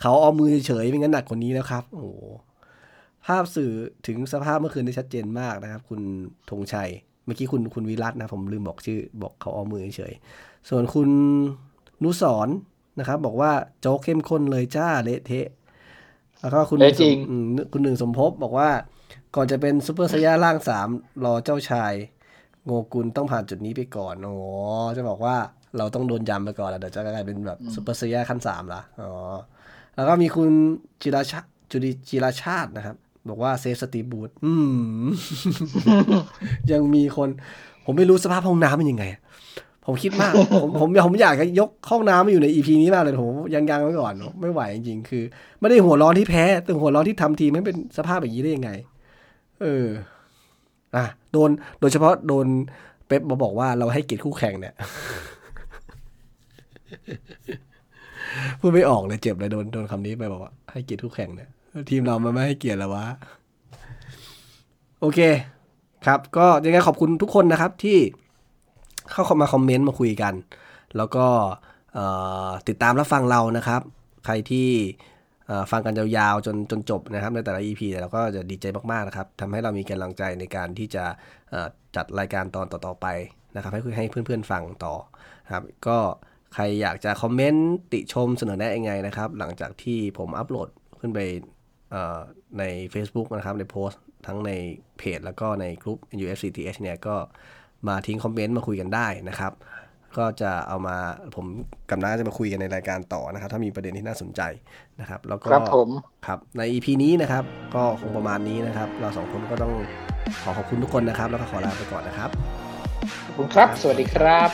Speaker 1: เขาเอามือเฉยๆไม่งั้นหนักกว่านี้แล้วครับ โอ้โหภาพสื่อถึงสภาพเมื่อคืนได้ชัดเจนมากนะครับ คุณธงชัย เมื่อกี้คุณคุณวิรัตนะ ผมลืมบอกชื่อ บอกเขาเอามือเฉยๆส่วนคุณนุสรณ์ นะครับ บอกว่าโจ๊กเข้มข้นเลยจ้าเละเทะ แล้วก็คุณหนึ่
Speaker 2: เละจริง
Speaker 1: สมอืมคุณหนึ่งสมภพบอกว่า ก่อนจะเป็นซูเปอร์ไซย่าร่างสามรอเจ้าชาย โงกุลต้องผ่านจุดนี้ไปก่อนอ๋อจะบอกว่าเราต้องโดนยำไปก่อนแล้วเดี๋ยวจะกลายเป็นแบบซูเปอร์ไซย่าขั้นสามละอ๋อแล้วก็มีคุณจิราชาจุดิจิราชาตินะครับ บอกว่าเซฟสตีบูธอืมยังมีคน ผมไม่รู้สภาพห้องน้ำเป็นยังไง ผมคิดมาก ผมผมผมอยากจะยกห้องน้ำมาอยู่ในอีพีนี้มากเลยผมยังยังไว้ก่อน ไม่ไหวจริงๆ คือ ไม่ได้หัวร้อนที่แพ้แต่หัวร้อนที่ทำทีมให้เป็นสภาพแบบนี้ได้ยังไง เอออะโดนโดยเฉพาะโดนเป๊ปมาบอกว่าเราให้เกียรติคู่แข่งเนี่ยพูดไม่ออกเลยเจ็บเลยโดนโดนคำนี้ไปบอกว่าให้เกียรติคู่แข่งเนี่ยทีมเรามันไม่ให้เกียรติแล้ววะโอเค ครับ ก็ยังไงขอบคุณทุกคนนะครับที่ เข้ามาคอมเมนต์มาคุยกัน แล้วก็ติดตามรับฟังเรานะครับ ใครที่ฟังกันยาวๆจนจนจบนะครับ ในแต่ละ EP เนี่ยเราก็จะดีใจมากๆนะครับทำให้เรามีกำลังใจในการที่จะจัดรายการตอนต่อๆไปนะครับ ให้ให้เพื่อนๆฟังต่อครับ ก็ใครอยากจะคอมเมนต์ติชมเสนอแนะยังไงนะครับ หลังจากที่ผมอัปโหลดขึ้นไปใน Facebook นะครับ ในโพสต์ทั้งในเพจแล้วก็ในกลุ่ม UFCTH เนี่ยก็ มาทิ้งคอมเมนต์มาคุยกันได้นะครับ ก็จะเอามาผมกับน้าจะมาคุยกันในรายการต่อนะครับ ถ้ามีประเด็นที่น่าสนใจนะครับ แล้วก็
Speaker 2: ครับผม
Speaker 1: ครับใน EP นี้นะครับ ก็คงประมาณนี้นะครับ เราสองคนก็ต้องขอขอบคุณทุกคนนะครับ แล้วก็ขอลาไปก่อนนะครับ
Speaker 2: ขอบคุณครับ สวัสดีครับ